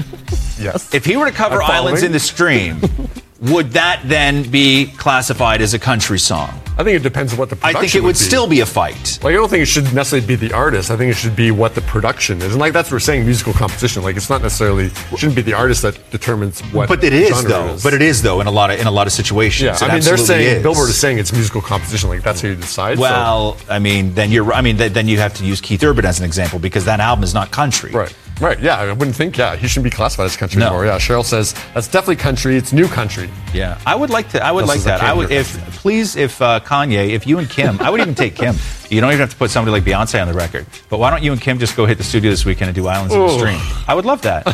Yes. If he were to cover Islands in the Stream, would that then be classified as a country song? I think it depends on what the production. Is. I think it would be. still be a fight. Like I don't think it should necessarily be the artist. I think it should be what the production is, and like that's what we're saying musical composition. Like it's not necessarily shouldn't be the artist that determines what. But it is though. is. But it is though in a lot of in a lot of situations. Yeah, It I mean they're saying is. Billboard is saying it's musical composition. Like that's how you decide. so- Well, I mean, then you're. I mean, th- then you have to use Keith Urban as an example because that album is not country. Right. Right. Yeah. I wouldn't think. Yeah. He shouldn't be classified as country No. anymore. Yeah. Cheryl says that's definitely country. It's new country. Yeah, I would like to. I would This like is that. I would, if country. please, if uh, Kanye, if you and Kim, I would even take Kim. You don't even have to put somebody like Beyonce on the record. But why don't you and Kim just go hit the studio this weekend and do Islands in the Stream? I would love that.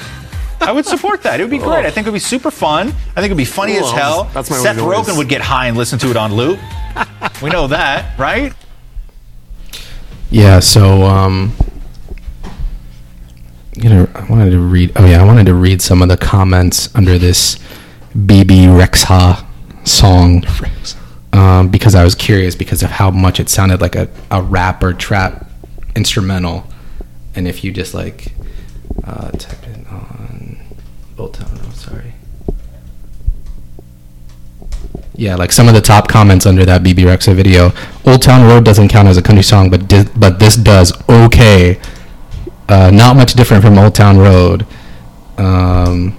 I would support that. It would be great. I think it would be super fun. I think it would be funny Ooh, as hell. that's my Seth. Rogen would get high and listen to it on loop. we know that, right? Yeah, so um you know, I wanted to read oh yeah, I wanted to read some of the comments under this Bebe Rexha song. Um, because I was curious because of how much it sounded like a, a rap or trap instrumental. And if you just like uh, type it on Old Town Road, sorry. Yeah, like some of the top comments under that Bebe Rexha video. Old Town Road doesn't count as a country song, but di- but this does. Okay, uh, not much different from Old Town Road. Um,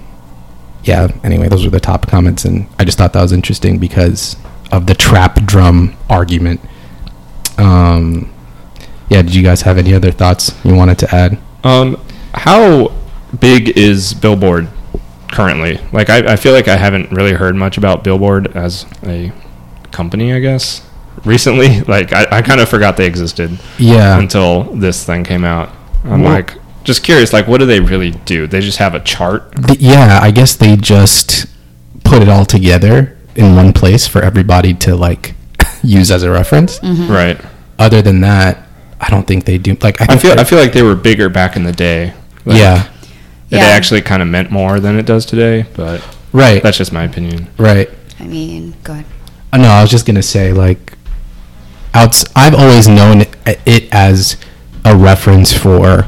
yeah. Anyway, those were the top comments, and I just thought that was interesting because of the trap drum argument. Um, yeah. Did you guys have any other thoughts you wanted to add? Um, how big is Billboard currently? Like, I, I feel like I haven't really heard much about Billboard as a company. I guess recently, like I, I kind of forgot they existed. Yeah. Until this thing came out, I'm Well- like just curious. Like, what do they really do? They just have a chart. Th- yeah, I guess they just put it all together in one place for everybody to like use as a reference. Mhm. Right. Other than that, I don't think they do. Like I, I feel I feel like they were bigger back in the day. Like, Yeah. It Yeah. actually kind of meant more than it does today, but Right. That's just my opinion. right. I mean, go ahead. Uh, No, I was just gonna say like, outs. I've always known it, it as a reference for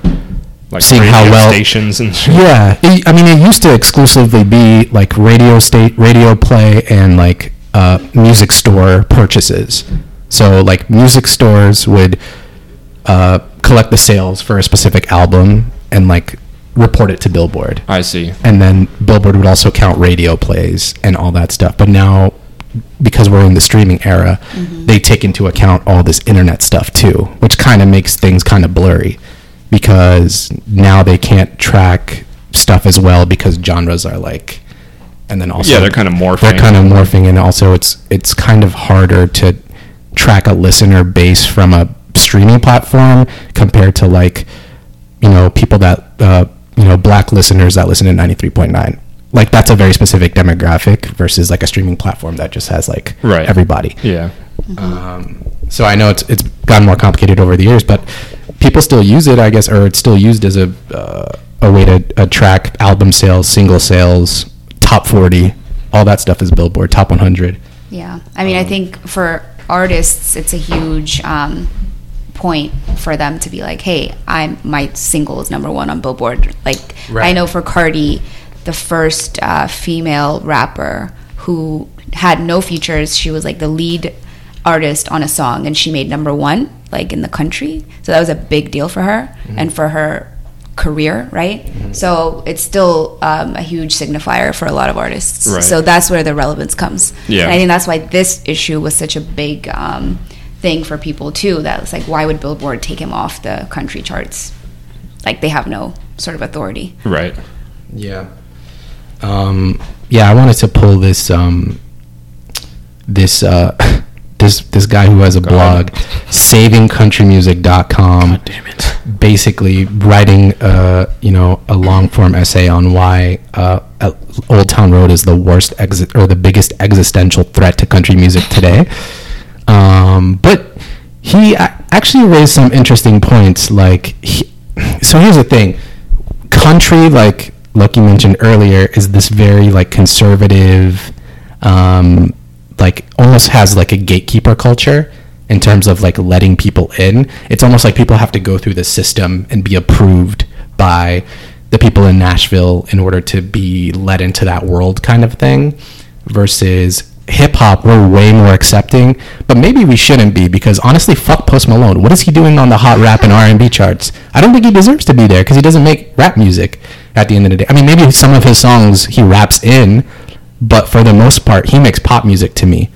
Like seeing how well stations and. Yeah, it, I mean, it used to exclusively be like radio state, radio play, and like uh, music store purchases. So like music stores would uh, collect the sales for a specific album and like report it to Billboard. I see. And then Billboard would also count radio plays and all that stuff. But now, because we're in the streaming era, they take into account all this internet stuff too, which kind of makes things kind of blurry because now they can't track stuff as well because genres are like and then also Yeah, they're kinda morphing. they're kind of morphing and also it's it's kind of harder to track a listener base from a streaming platform compared to like you know people that uh, you know black listeners that listen to 93.9 like that's a very specific demographic versus like a streaming platform that just has like Right. everybody Yeah. um, so I know it's it's gotten more complicated over the years, but people still use it, I guess, or it's still used as a uh, a way to uh, track album sales, single sales, top forty, all that stuff is Billboard top one hundred. Yeah, I mean, I think for artists, it's a huge um, point for them to be like, "Hey, I'm my single is number one on Billboard." Like, I know for Cardi, the first uh, female rapper who had no features, she was like the lead artist on a song, and she made number one like in the country. So that was a big deal for her and for her career, right? So it's still um, a huge signifier for a lot of artists. Right. So that's where the relevance comes. Yeah. And I think that's why this issue was such a big um, thing for people too. That was like, why would Billboard take him off the country charts? Like they have no sort of authority. Right. Yeah. Um, yeah, I wanted to pull this um, this uh, this this guy who has a blog, savingcountrymusic.com. Damn it. Basically, writing uh, you know a long form essay on why uh, uh, Old Town Road is the worst exit or the biggest existential threat to country music today. Um, but he actually raised some interesting points. Like, he, so here's the thing: country, like Lucky mentioned earlier, is this very like conservative, um, like almost has like a gatekeeper culture in terms of like letting people in. It's almost like people have to go through the system and be approved by the people in Nashville in order to be let into that world kind of thing versus hip hop we're way more accepting but maybe we shouldn't be because honestly fuck Post Malone. What is he doing on the hot rap and R&B charts? I don't think he deserves to be there because he doesn't make rap music at the end of the day. I mean maybe some of his songs he raps in but for the most part he makes pop music to me.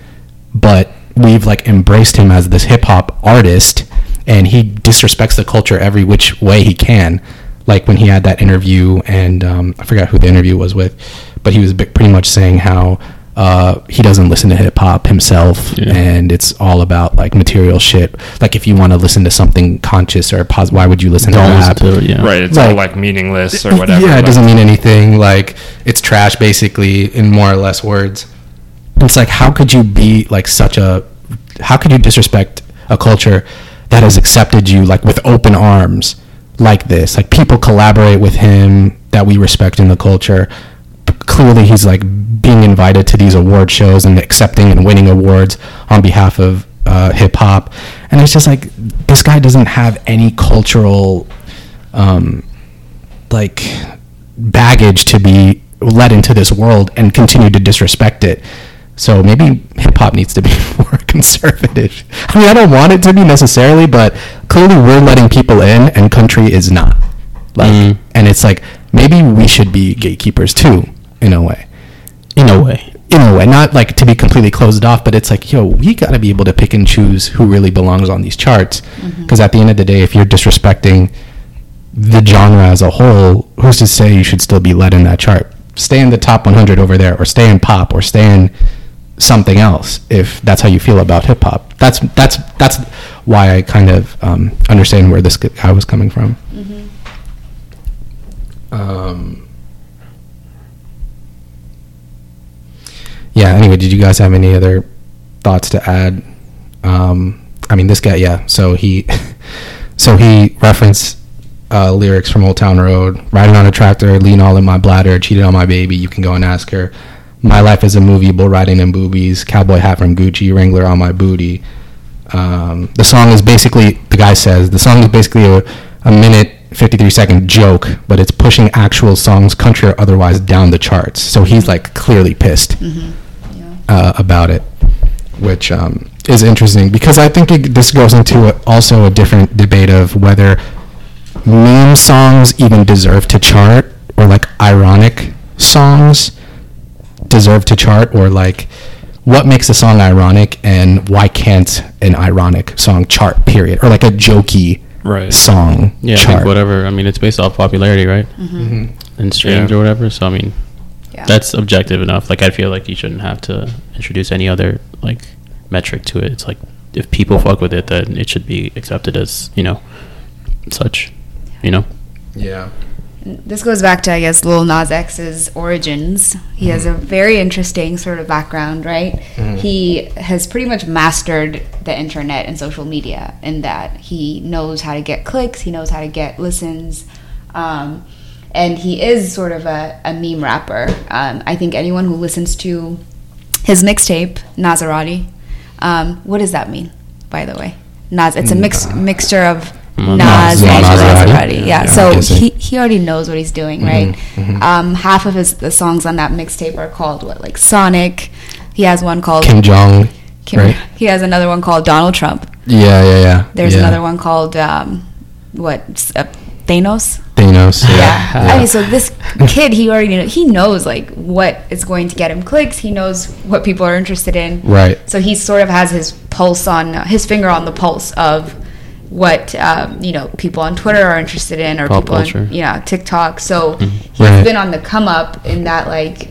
But we've like embraced him as this hip hop artist and he disrespects the culture every which way he can. Like when he had that interview and um, I forgot who the interview was with but he was pretty much saying how uh, he doesn't listen to hip hop himself Yeah. and it's all about like material shit like if you want to listen to something conscious or pos- why would you listen Don't to listen rap to it, yeah. Right. It's all Like- like meaningless or whatever. yeah, it doesn't mean anything. Like it's trash, basically, in more or less words. It's like how could you be like such a? How could you disrespect a culture that has accepted you like with open arms like this? Like people collaborate with him that we respect in the culture. Clearly, he's like being invited to these award shows and accepting and winning awards on behalf of uh, hip hop, and it's just like this guy doesn't have any cultural. Um, like baggage to be let into this world and continue to disrespect it. So maybe hip hop needs to be more conservative. I mean, I don't want it to be necessarily, but clearly we're letting people in and country is not. Like, Mm. and it's like maybe we should be gatekeepers too, in a way. In a way. In a way, not like to be completely closed off, but it's like, yo, we got to be able to pick and choose who really belongs on these charts. Because at the end of the day, if you're disrespecting the genre as a whole, who's to say you should still be led in that chart? Stay in the top 100 over there, or stay in pop, or stay in something else. If that's how you feel about hip hop, that's that's that's why I kind of um, understand where this guy was coming from. Um, yeah. Anyway, did you guys have any other thoughts to add? Um, I mean, this guy, yeah. So he, so he referenced uh, lyrics from Old Town Road, riding on a tractor, lean all in my bladder, cheated on my baby. You can go and ask her. My life is a movie, bull riding in boobies, cowboy hat from Gucci, Wrangler on my booty. Um, the song is basically, the guy says, the song is basically a, a minute, 53 second joke, but it's pushing actual songs, country or otherwise, down the charts. So he's like clearly pissed uh, about it, which um, is interesting because I think it, this goes into a, also a different debate of whether meme songs even deserve to chart or like ironic songs deserve to chart or like what makes a song ironic and why can't an ironic song chart period or like a jokey Right. song Yeah, I chart think whatever. I mean, it's based off popularity, right? Mhm. And streams Yeah. or whatever. So I mean, Yeah. that's objective enough. Like I feel like you shouldn't have to introduce any other like metric to it. It's like if people fuck with it, then it should be accepted as you know such. You know. yeah This goes back to, I guess, Lil Nas X's origins. He has a very interesting sort of background, right? Mhm. He has pretty much mastered the internet and social media in that he knows how to get clicks, he knows how to get listens, um, and he is sort of a, a meme rapper. Um, I think anyone who listens to his mixtape, Nasarati, um, what does that mean, by the way? Nas, it's a mix, mixture of Mm, Nas and Maserati. Maserati. Yeah, Yeah, so I guess it- he, he already knows what he's doing, right? mhm. Um, half of his the songs on that mixtape are called what, like Sonic. He has one called kim jong Kim- right He has another one called Donald Trump. yeah yeah yeah There's yeah. another one called um, what uh, Thanos. Thanos yeah, Yeah. I mean, so this kid, he already know, he knows like what is going to get him clicks. He knows what people are interested in. Right. So he sort of has his pulse on his finger on the pulse of what um, you know people on Twitter are interested in or Pop people culture. on you know TikTok. So he's Right. been on the come up in that like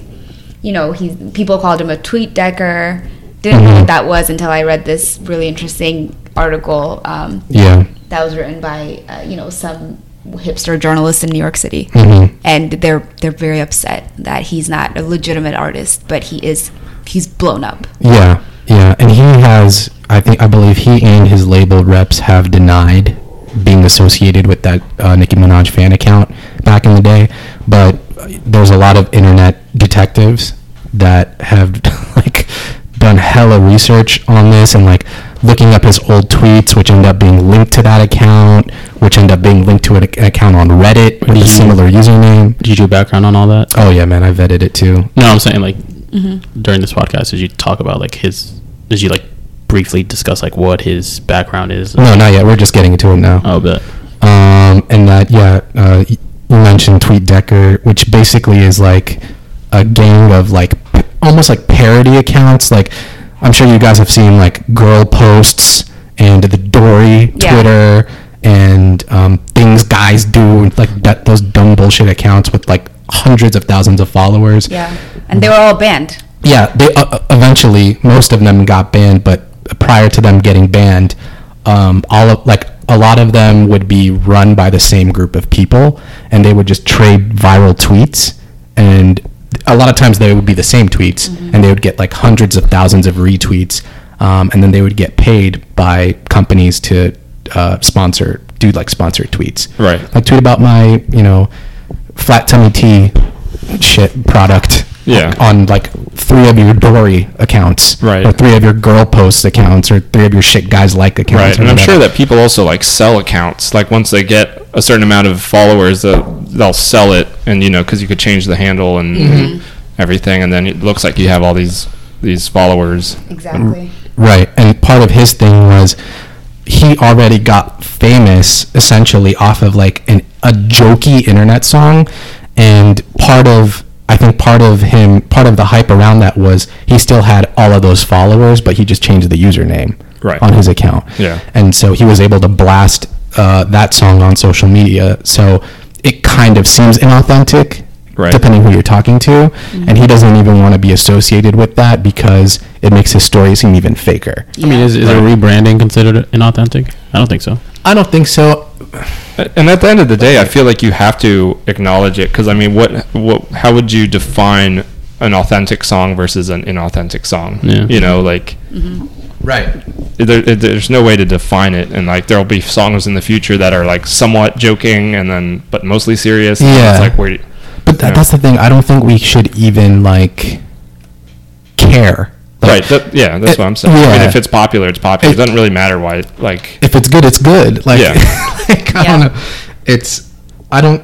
you know he people called him a tweet decker. Didn't know Mhm. what that was until I read this really interesting article. Um, yeah that was written by uh, you know some hipster journalists in New York City, Mhm. and they're they're very upset that he's not a legitimate artist, but he is he's blown up. Yeah, yeah, and he has. I think I believe he and his label reps have denied being associated with that uh, Nicki Minaj fan account back in the day. But there's a lot of internet detectives that have like done hella research on this and like looking up his old tweets, which end up being linked to that account, which end up being linked to an, account on Reddit with a you- similar username. Did you do background on all that? Oh yeah, man, I vetted it too. No, I'm saying like during this podcast, did you talk about like his? Did you like briefly discuss like what his background is? No, not yet. We're just getting into it now. Oh, but Um, and that, yeah, uh, you mentioned Tweet Decker, which basically is like a gang of like p- almost like parody accounts. Like, I'm sure you guys have seen like girl posts and the Dory Yeah. Twitter and um, things guys do, and like that, those dumb bullshit accounts with like hundreds of thousands of followers. Yeah, and they were all banned. Yeah, they uh, uh, eventually most of them got banned, but prior to them getting banned, um, all of like a lot of them would be run by the same group of people, and they would just trade viral tweets, and a lot of times they would be the same tweets, and they would get like hundreds of thousands of retweets, um, and then they would get paid by companies to uh, sponsor, do like sponsored tweets, Right. Like tweet about my, you know, flat tummy tea shit product Yeah. on like three of your Dory accounts, Right. Or three of your girl posts accounts, or three of your shit guys like accounts, Right, or and I'm sure that people also like sell accounts. Like once they get a certain amount of followers, uh, they'll sell it, and you know, because you could change the handle and Mhm. everything, and then it looks like you have all these these followers. Exactly. Right, and part of his thing was he already got famous essentially off of like an a jokey internet song, and part of I think part of him, part of the hype around that was he still had all of those followers, but he just changed the username Right. on his account. Yeah. and so he was able to blast uh, that song on social media, so it kind of seems inauthentic. Right. Depending who you're talking to, and he doesn't even want to be associated with that because it makes his story seem even faker. I mean, is, is a rebranding considered inauthentic? I don't think so. I don't think so. And at the end of the day, I feel like you have to acknowledge it because I mean, what, what, how would you define an authentic song versus an inauthentic song? Yeah. You know, like mm-hmm. Right. there, there's no way to define it, and like there'll be songs in the future that are like somewhat joking and then but mostly serious. and Yeah. it's like where. do you- But that, Yeah. that's the thing. I don't think we should even like care. Like, right. That, yeah, that's it- what I'm saying. I mean, yeah. if it's popular, it's popular. It, It- doesn't really matter why. Like, If it's good, it's good. Like, Yeah. like, I don't know. It's I don't.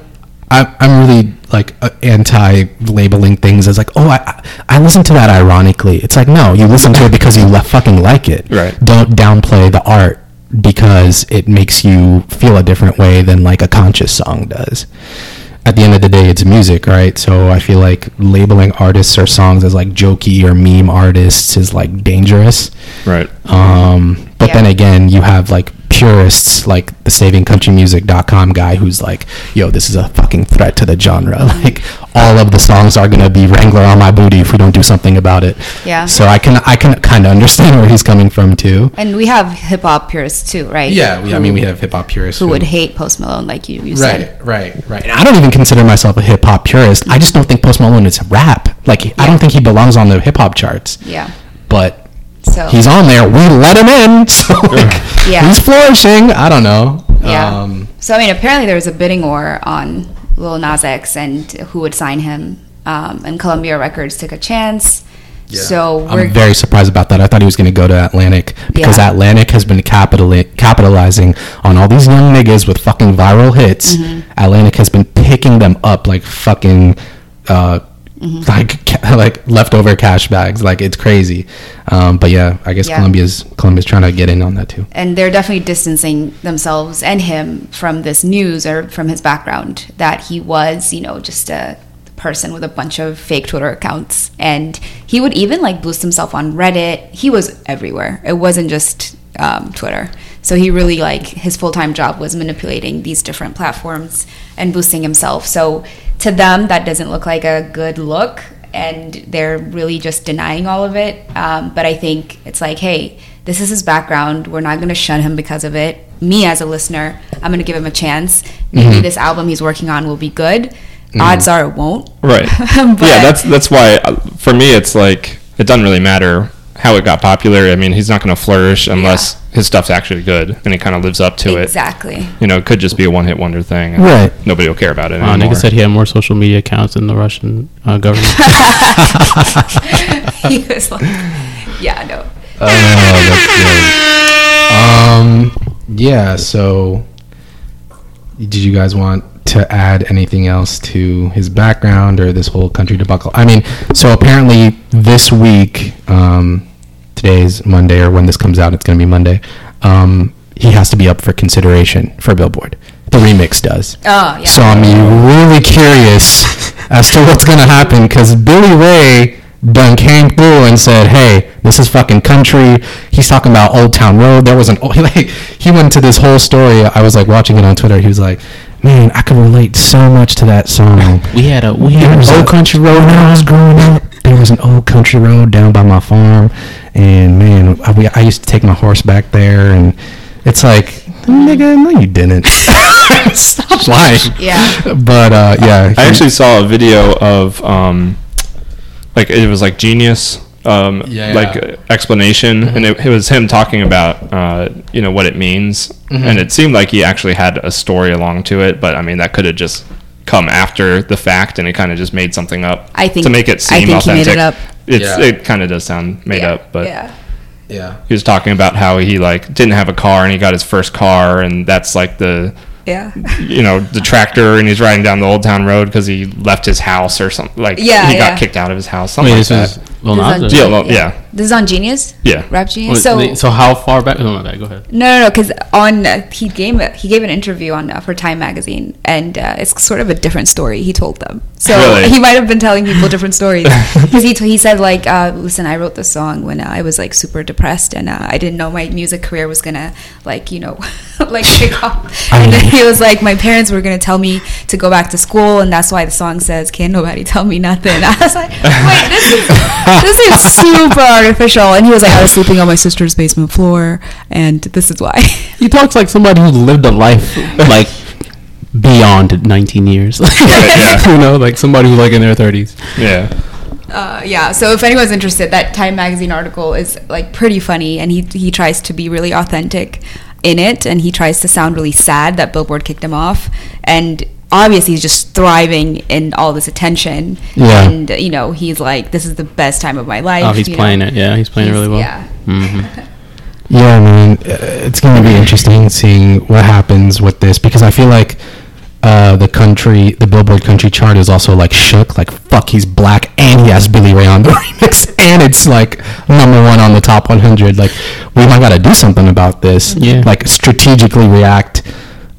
I, I'm really like uh, anti labeling things as like, oh, I I listen to that ironically. It's like, no, you listen to it because you le- fucking like it. Right. Don't downplay the art because it makes you feel a different way than like a conscious song does. At the end of the day, it's music, right? So I feel like labeling artists or songs as like jokey or meme artists is like dangerous. right. Um, but Yeah. then again, you have like purists like the savingcountrymusic.com guy who's like, yo, this is a fucking threat to the genre. Like all of the songs are gonna be Wrangler on my booty if we don't do something about it. Yeah. So I can I can kind of understand where he's coming from too. And we have hip hop purists too, right? Yeah, we, I mean we have hip hop purists who would hate Post Malone, like you, you said. Right, right, right. And I don't even consider myself a hip hop purist. I just don't think Post Malone is rap. Like I don't think he belongs on the hip hop charts. Yeah. But So he's on there. We let him in. So like, Yeah. he's flourishing. I don't know. Yeah. Um, so I mean, apparently there was a bidding war on Lil Nas X and who would sign him, um, and Columbia Records took a chance. Yeah. So we're I'm very surprised about that. I thought he was going to go to Atlantic because Yeah. Atlantic has been capitali- capitalizing on all these young niggas with fucking viral hits. Mm-hmm. Atlantic has been picking them up like fucking uh, Mm-hmm. like ca- like leftover cash bags. Like it's crazy. Um, but yeah, I guess Yeah. Columbia's Columbia's trying to get in on that too. and they're definitely distancing themselves and him from this news or from his background that he was, you know, just a person with a bunch of fake Twitter accounts. And he would even like boost himself on Reddit. He was everywhere. It wasn't just um, Twitter. So he really like his full time job was manipulating these different platforms and boosting himself. So to them, that doesn't look like a good look. And they're really just denying all of it. Um, but I think it's like, hey, this is his background. We're not going to shun him because of it. Me as a listener, I'm going to give him a chance. Maybe Mhm. this album he's working on will be good. Odds are it won't. Right. Yeah, that's that's why uh, for me it's like it doesn't really matter how it got popular. I mean, he's not going to flourish unless his stuff's actually good and he kind of lives up to it. Exactly. You know, it could just be a one-hit wonder thing. and Right. Nobody will care about it Uh, anymore. nigga said he had more social media accounts than the Russian uh, government. he was like, yeah, no. Oh, that's good. Um, yeah. So, did you guys want to add anything else to his background or this whole country debacle? I mean, so apparently this week, um, today's Monday, or when this comes out, it's going to be Monday. Um, he has to be up for consideration for Billboard. The remix does. Oh, yeah. So I'm really curious as to what's gonna happen because Billy Ray done came through and said, "Hey, this is fucking country." He's talking about Old Town Road. There was an old, like he went into this whole story. I was like watching it on Twitter. He was like, "Man, I could relate so much to that song." we had a we had an an old country road when I was growing up. There was an old country road down by my farm, and man, I, we, I used to take my horse back there, and it's like, nigga, no, you didn't. Stop lying. Yeah. But uh, yeah, I he- actually saw a video of um, like it was like genius um, Yeah, like yeah. uh, explanation, and it, it was him talking about uh, you know what it means, Mhm. and it seemed like he actually had a story along to it, but I mean that could have just come after the fact, and it kind of just made something up. I think- to make it I seem think he made authentic. it up. It's Yeah. it kind of does sound made Yeah, up, but yeah. Yeah. he was talking about how he like didn't have a car and he got his first car, and that's like the Yeah. you know the tractor and he's riding down the old town road because he left his house or something like Yeah, he yeah. got kicked out of his house something Wait, like this that is Lil This is Nas? yeah, well, yeah This is on Genius. Yeah. Rap Genius. Wait, So wait, so how far back? No, my bad. Go ahead. No, no, no. Because on uh, he gave a, he gave an interview on uh, for Time magazine, and uh, it's sort of a different story he told them. So Really? he might have been telling people different stories. Because he t- he said like, uh, listen, I wrote this song when uh, I was like super depressed, and uh, I didn't know my music career was gonna like you know like kickoff. And then he was like, my parents were gonna tell me to go back to school, and that's why the song says, "Can't nobody tell me nothing." I was like, wait, this is this is super artificial. And he was like, I was sleeping on my sister's basement floor, and this is why. He talks like somebody who lived a life like beyond 19 years. you know, like somebody who's like in their 30s. Yeah. Uh, yeah. So if anyone's interested, that Time magazine article is like pretty funny, and he he tries to be really authentic in it, and he tries to sound really sad that Billboard kicked him off, and obviously he's just thriving in all this attention. Yeah. And you know he's like, this is the best time of my life. Oh, he's you know. playing it. Yeah, he's playing it really well. Yeah. hmm Yeah, I mean, uh, it's going to be interesting seeing what happens with this because I feel like uh, the country, the Billboard country chart is also like shook. Like, fuck, he's black and he has Billy Ray on the remix, and it's like number one on the top 100. Like, we might got to do something about this. Yeah. Like, strategically react.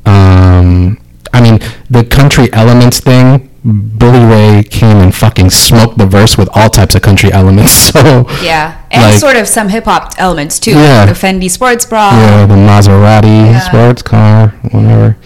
Um, I mean, the country elements thing. Billy Ray came and fucking smoked the verse with all types of country elements. So Yeah, and like- sort of some hip hop elements too. Yeah. The Fendi sports bra. yeah, the Maserati Yeah. sports car, whatever.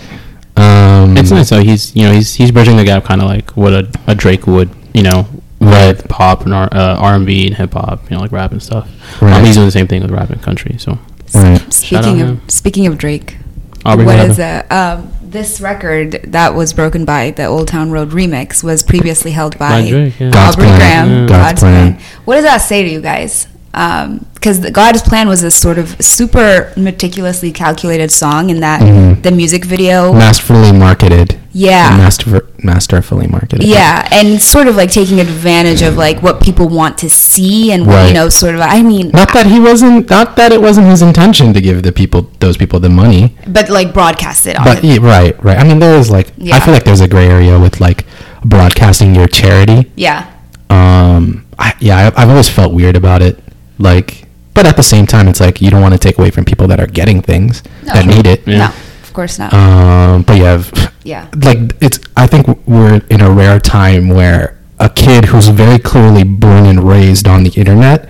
Um, It's nice though. He's you know he's he's bridging the gap, kind of like what a, a Drake would. You know, Right. with pop and R uh, R and B and hip hop. You know, like rap and stuff. Right. Um, he's doing the same thing with rap and country. So Right. Speaking of him. speaking of Drake, Aubrey, what what is uh, um, this record that was broken by the Old Town Road remix was previously held by, By Drake, yeah. God's Aubrey Plan. Graham. Yeah. God's, God's plan. Plan. What does that say to you guys? Because the God's Plan was this sort of super meticulously calculated song in that Mhm. the music video. masterfully marketed. Yeah. Master, masterfully marketed. Yeah, and sort of like taking advantage of like what people want to see and what, you know, sort of. I mean, Not that he wasn't. Not that it wasn't his intention to give the people, those people, the money. but like broadcast it. But yeah, right, right. I mean, there is like. I feel like there's a gray area with like broadcasting your charity. yeah, Um. I, yeah, I, I've always felt weird about it. Like, but at the same time, it's like you don't want to take away from people that are getting things No. that need it. Yeah. no, of course not. Um, but yeah, v- Yeah. like it's. I think we're in a rare time where a kid who's very clearly born and raised on the internet,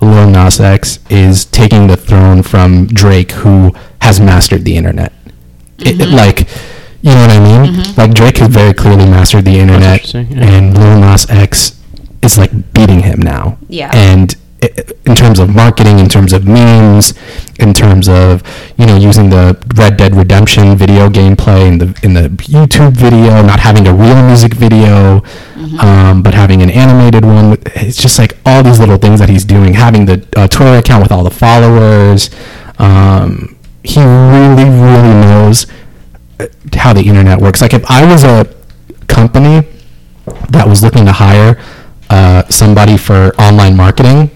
Lil Nas X, is taking the throne from Drake, who has mastered the internet. It, it- like, you know what I mean? Like Drake has very clearly mastered the internet, yeah. and Lil Nas X is like beating him now. Yeah. And i- in terms of marketing, in terms of memes, in terms of you know using the Red Dead Redemption video gameplay in the in the YouTube video, not having a real music video, um, but having an animated one. It's just like all these little things that he's doing. Having the uh, Twitter account with all the followers. Um, he really, really knows uh, how the internet works. Like if I was a company that was looking to hire uh, somebody for online marketing,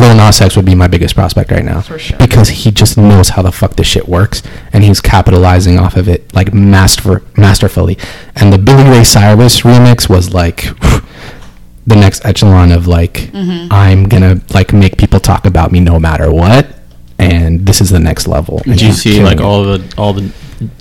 Lil Nas X would be my biggest prospect right now. For sure. Because he just knows how the fuck this shit works, and he's capitalizing off of it like master masterfully. And the Billy Ray Cyrus remix was like the next echelon of like mm-hmm. I'm gonna like make people talk about me no matter what, and this is the next level. Did you see like it. all the all the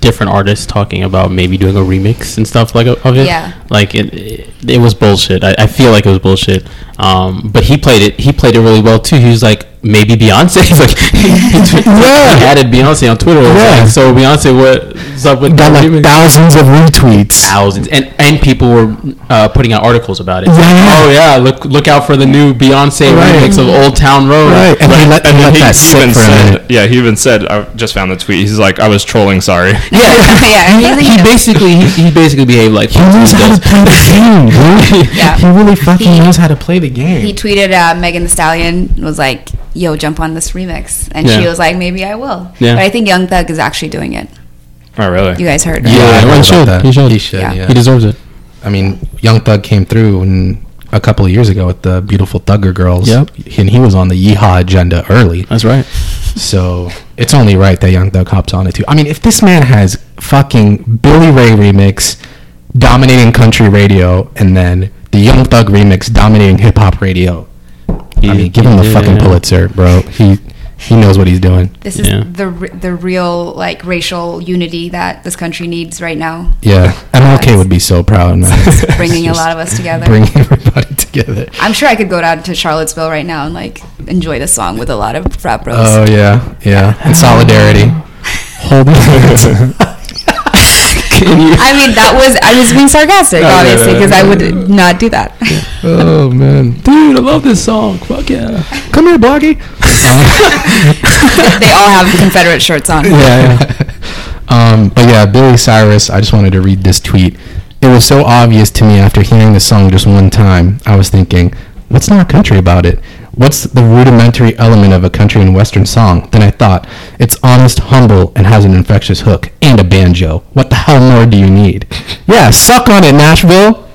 different artists talking about maybe doing a remix and stuff like of it? Yeah. Like it, it, it was bullshit. I, I feel like it was bullshit. Um, but he played it. He played it really well too. He was like maybe Beyonce. He's like Yeah. he added Beyonce on Twitter. Yeah. like, so Beyonce, what's up with got like remix? thousands of retweets. thousands and and people were uh, putting out articles about it. Yeah. Oh yeah, look look out for the new Beyonce Right. remix of Old Town Road. Right, and he let, he let he, that he even for said, minute. yeah, he even said, I just found the tweet. He's like, I was trolling, sorry. yeah, he, he, he basically he, he basically behaved like He knows how to play the game, dude. Yeah. He really fucking He- knows how to play the game. he tweeted uh, Megan Thee Stallion was like, "Yo, jump on this remix," and she was like, "Maybe I will." Yeah. But I think Young Thug is actually doing it. Oh, really? You guys heard? Yeah, I heard he about should. that. He should. He should. Yeah. Yeah. He deserves it. I mean, Young Thug came through and a couple of years ago with the beautiful Thugger girls. Yep. And he was on the Yeehaw agenda early. That's right. So it's only right that Young Thug hops on it too. I mean, if this man has fucking Billy Ray remix dominating country radio and then the Young Thug remix dominating hip hop radio, I mean, give him the Yeah. fucking Pulitzer, bro. He he knows what he's doing. This is Yeah. the the real like racial unity that this country needs right now. Yeah, MLK would be so proud, man. bringing a lot of us together. Bringing everybody together. I'm sure I could go down to Charlottesville right now and like enjoy the song with a lot of frat bros. Oh yeah, yeah, and solidarity. holding. Can you? I mean, that was I was being sarcastic, Okay, obviously, because I okay. would not do that. Oh man, dude, I love this song. Fuck yeah! Come here, Bloggy. they all have Confederate shirts on. yeah, yeah. Um, but yeah, Billy Cyrus. I just wanted to read this tweet. It was so obvious to me after hearing the song just one time. I was thinking, what's not country about it? What's the rudimentary element of a country and western song? Then I thought, it's honest, humble, and has an infectious hook and a banjo. What the hell more do you need? Yeah, suck on it, Nashville.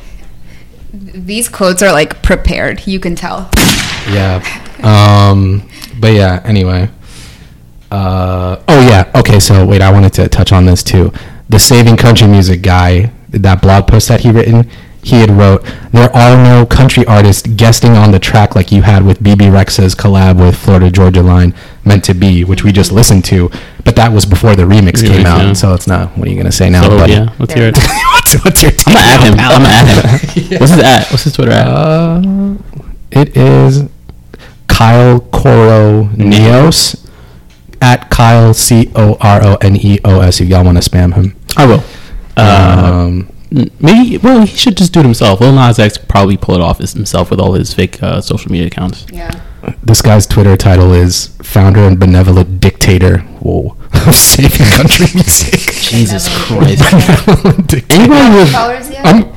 These quotes are like prepared. You can tell. Yeah. Um, but yeah, anyway. Uh, oh yeah. Okay, so wait, I wanted to touch on this too. The Saving Country Music guy, that blog post that he written, he had wrote, "There are no country artists guesting on the track like you had with Bebe Rexha's collab with Florida Georgia Line, Meant to Be, which we just listened to, but that was before the remix came Remix, out, yeah. so it's not. What are you gonna say now, So, buddy? yeah, let's hear it. what's, what's your? I'm gonna add him. I'm gonna add him. What's his at? What's his Twitter at? Uh, it is Kyle Coro Neos at Kyle C O R O N E O S. If y'all want to spam him, I will. Um, n- maybe. Well, he should just do it himself. Lil Nas X probably pull it off his- himself with all his fake uh, social media accounts. Yeah. this guy's Twitter title is founder and benevolent dictator. Whoa, of saving country music. Jesus Christ. Benevolent dictator. Anybody with Followers yet? I'm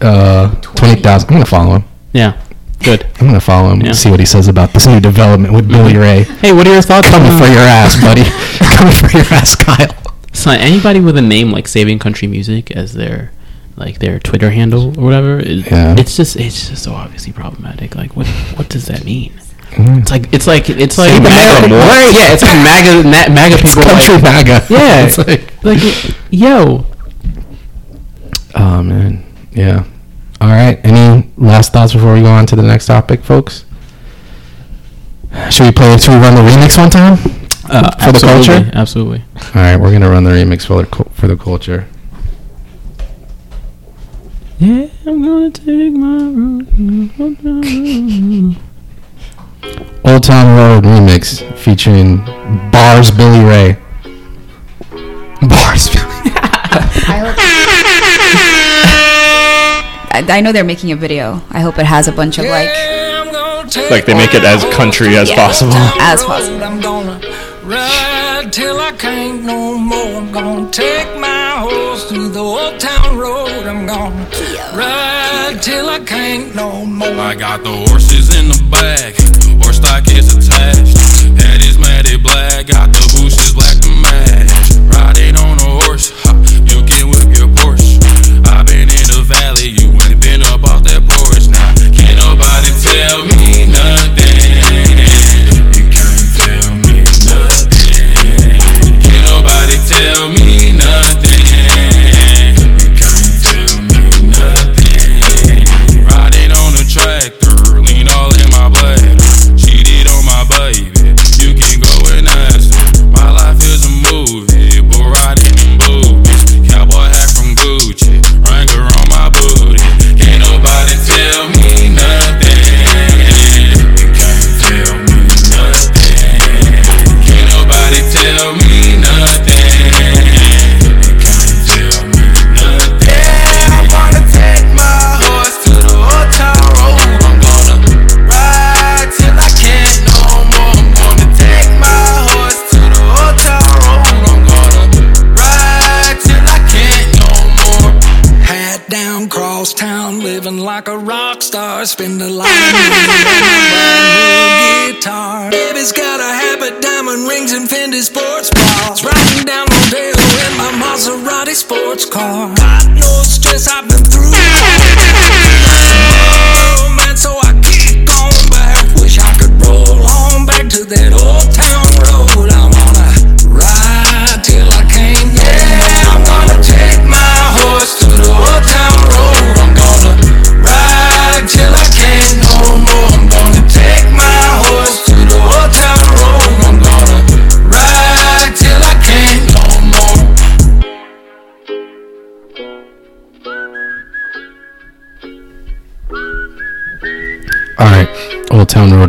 uh twenty thousand. I'm gonna follow him. yeah, good. I'm gonna follow him Yeah. and see what he says about this new development with Billy Ray. Hey, what are your thoughts Coming on for your ass, buddy. Coming for your ass, Kyle. So anybody with a name like Saving Country Music as their like their Twitter handle or whatever, it, Yeah. it's just it's just so obviously problematic. Like what what does that mean? Mm. It's like it's like it's like MAGA, right, yeah, it's like MAGA ma- MAGA people country like, MAGA. Yeah, It's like- like yo, Oh man, yeah. All right. Any last thoughts before we go on to the next topic, folks? Should we play? Should we run the remix one time uh, for the culture? absolutely. All right, we're gonna run the remix for the for the culture. Yeah, I'm gonna take my road. Old Town Road remix featuring Bars Billy Ray. Bars. I hope. I, I know they're making a video. I hope it has a bunch of like Like they make it as country as Yeah. possible. as possible. Ride till I can't no more. I'm gonna take my horse through the old town road. I'm gonna ride till I can't no more. I got the horses in the back, horse stock is attached. Head is matted black, got the bushes black to match. Riding on a horse, ha, you can whip your Porsche. i been in the valley, you ain't been up off that porch. Now, can't nobody tell me tell me sports car.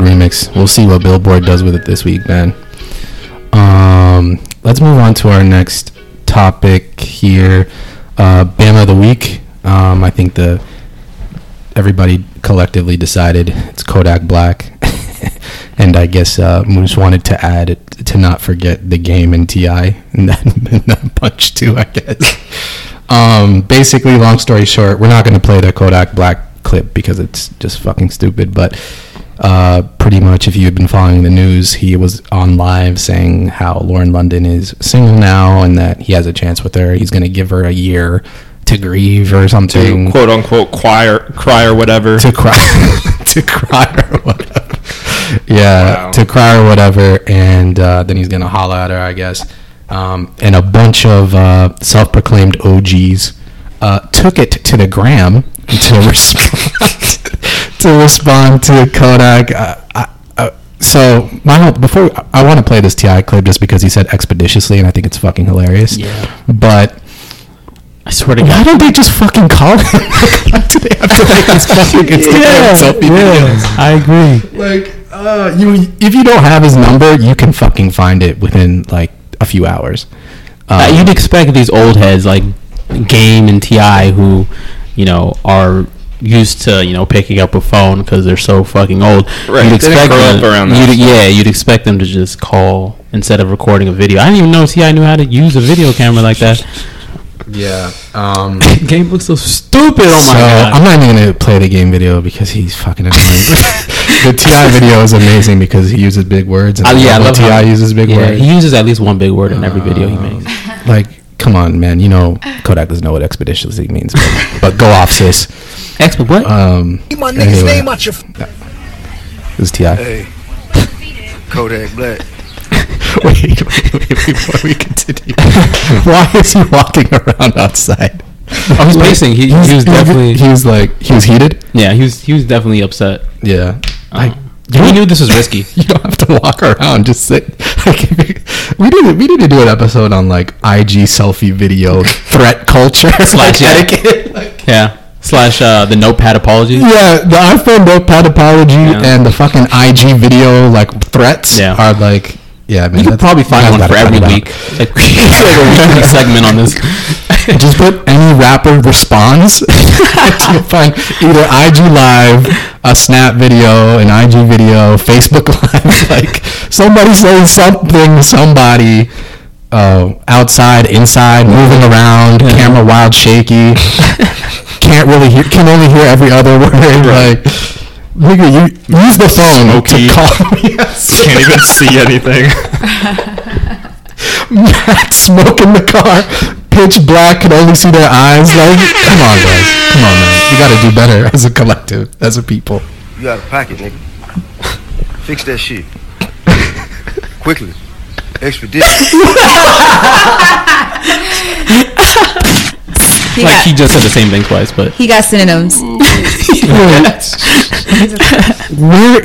Remix. We'll see what Billboard does with it this week, man. Um, let's move on to our next topic here. Uh, Bama of the week. Um, I think the everybody collectively decided it's Kodak Black, and I guess uh, Muss wanted to add it, to not forget the game in T.I. and that, and that bunch too. I guess. Um, basically, long story short, we're not going to play the Kodak Black clip because it's just fucking stupid. But uh, pretty much, if you've been following the news, he was on live saying how Lauren London is single now and that he has a chance with her. He's going to give her a year to grieve or something. To quote unquote choir, cry or whatever. To cry, to cry or whatever. Yeah, to cry or whatever, and uh, then he's gonna holler at her, I guess. Um, and a bunch of uh, self-proclaimed OGs uh, took it to the gram to respond to respond to Kodak. Uh, I, uh, so my whole, before I want to play this T.I. clip just because he said expeditiously, and I think it's fucking hilarious. Yeah. But I swear to why God. don't they just fucking call him? Do they have to make this fucking Instagram selfie videos? I agree. Like, uh, you if you don't have his number, you can fucking find it within like a few hours. Uh, Um, you'd expect these old heads like Game and T.I., who you know are used to you know picking up a phone because they're so fucking old. Right, You'd they didn't grow them, up around that. you'd- yeah, you'd expect them to just call instead of recording a video. I didn't even know T.I. knew how to use a video camera like that. yeah. Um, Game looks so stupid. Oh my so god. I'm not even gonna play the game video because he's fucking annoying. the T.I. video is amazing because he uses big words. And Uh, yeah, I love T.I. how- uses big yeah, words. He uses at least one big word in every video he makes. like, come on, man. You know Kodak doesn't know what expeditiously means, but, but go off, sis. Expert what? Um, my nigga's anyway, name out your. It was Ti. Hey, Kodak Black. wait, wait, wait, before we continue. Why is he walking around outside? Oh, he's pacing. He- he was definitely- He was like he was heated. Yeah, he was he was definitely upset. Yeah. Like he knew this was risky. you don't have to walk around. Just sit. Like, we need we need to do an episode on like IG selfie video threat culture Slash like, yeah. etiquette. Yeah. Slash uh, the notepad apology. Yeah, the iPhone notepad apology Yeah. and the fucking IG video like threats Yeah. are like yeah. Man, You could that's- probably find one for every week. Like, like a weekly segment on this. Just put any rapper responds. you'll find either IG live, a Snap video, an IG video, Facebook live. like somebody saying something, somebody. Uh, outside, inside, moving around, camera wild, shaky. Can't really hear. Can only hear every other word. Like, nigga, you use the phone Smoky. to call me. Yes. Can't even see anything. Matt smoke in the car, pitch black, can only see their eyes. Like, come on, guys, come on, man. You got to do better as a collective, as a people. You got a pocket, nigga. Fix that shit. Quickly. Expeditious. He like got, he just said the same thing twice, but he got synonyms. Where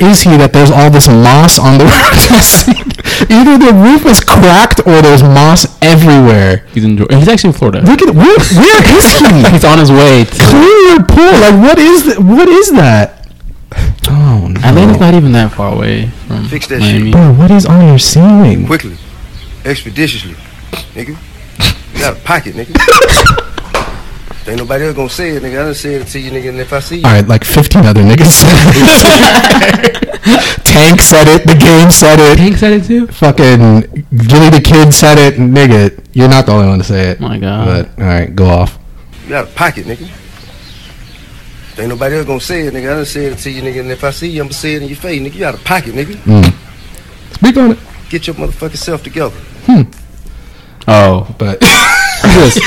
is he that there's all this moss on the roof? Either the roof is cracked or there's moss everywhere. he's in. He's actually in Florida. Look at where, where is he? He's on his way. To, Clear your pool. Like, what is that? What is that? Oh no. Atlanta's not even that far away from Fix that Miami. Bro, what is on your ceiling? Quickly. Expeditiously. Nigga. You got a pocket, nigga. Ain't nobody else gonna say it, nigga. I done said it to you, nigga, and if I see you. All right, like 15 other niggas. Tank said it. The game said it. Hank said it too. Fucking Gillie Da Kid said it. Nigga, you're not the only one to say it. My God. But, all right, go off. You got a pocket, nigga. Ain't nobody else gonna say it, nigga. I done said it to you, nigga, and if I see you, I'm gonna say it in your face, nigga. You got a pocket, nigga. Mm. Speak on it. Get your motherfucking self together. Oh, But who's this?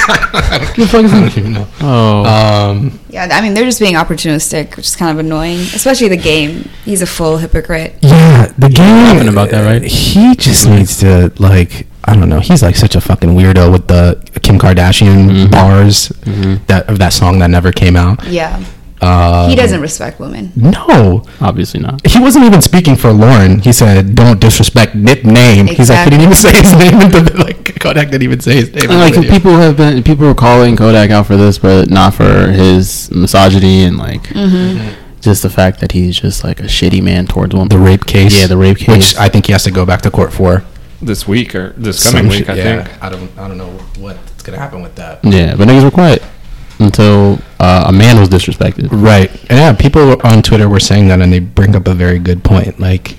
the fuck is I don't. Oh, Um, Yeah, I mean they're just being opportunistic, which is kind of annoying. Especially the game. He's a full hypocrite. yeah, the game. laughing about that, right? He just needs to like. I don't know. He's like such a fucking weirdo with the Kim Kardashian Mm-hmm. bars that of that song that never came out. Yeah. Uh, he doesn't respect women. No, obviously not. he wasn't even speaking for Lauren. He said, "Don't disrespect Nip name." He's like, he didn't even say his name the like. Kodak didn't even say his name. in Like video. people have been, people were calling Kodak out for this, but not for his misogyny and like just the fact that he's just like a shitty man towards women. the rape case, Yeah, the rape case. which I think he has to go back to court for. this week or this coming Some week. shit- I yeah, think. I don't I don't know what's gonna happen with that. Yeah, but niggas were quiet until uh, a man was disrespected. Right. And yeah, people on Twitter were saying that, and they bring up a very good point. Like,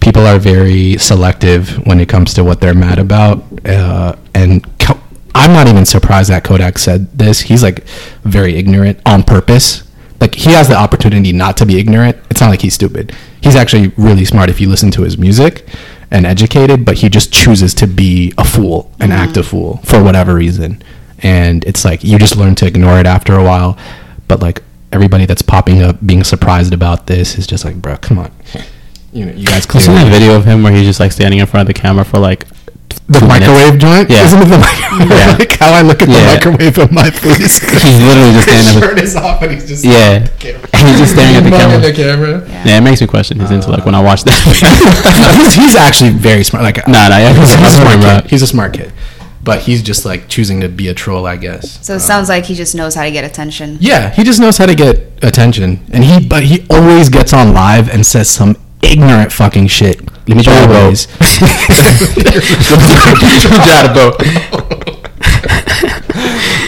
people are very selective when it comes to what they're mad about. Uh, and Ko- I'm not even surprised that Kodak said this. He's like very ignorant on purpose. Like, he has the opportunity not to be ignorant. It's not like he's stupid. He's actually really smart if you listen to his music and educated, but he just chooses to be a fool and act a fool for whatever reason. And it's like you just learn to ignore it after a while. But like everybody that's popping up being surprised about this is just like, bro, come on. You know, you guys You seen clearly that video of him where he's just like standing in front of the camera for like the microwave minutes? joint. Yeah, Isn't it the microwave? Yeah. like how I look at the microwave in my face. He's literally just standing His with- shirt is off and he's just yeah, and he's just staring at the camera. the camera. Yeah. it makes me question his intellect when I watch that. he's, he's actually very smart. Like Nah, nah, yeah, he's, he's a smart, smart bro. kid. He's a smart kid, but he's just like choosing to be a troll, I guess. So it sounds like he just knows how to get attention. Yeah, he just knows how to get attention, and he but he always gets on live and says some ignorant fucking shit. Let me try to vote. Always. Try to vote.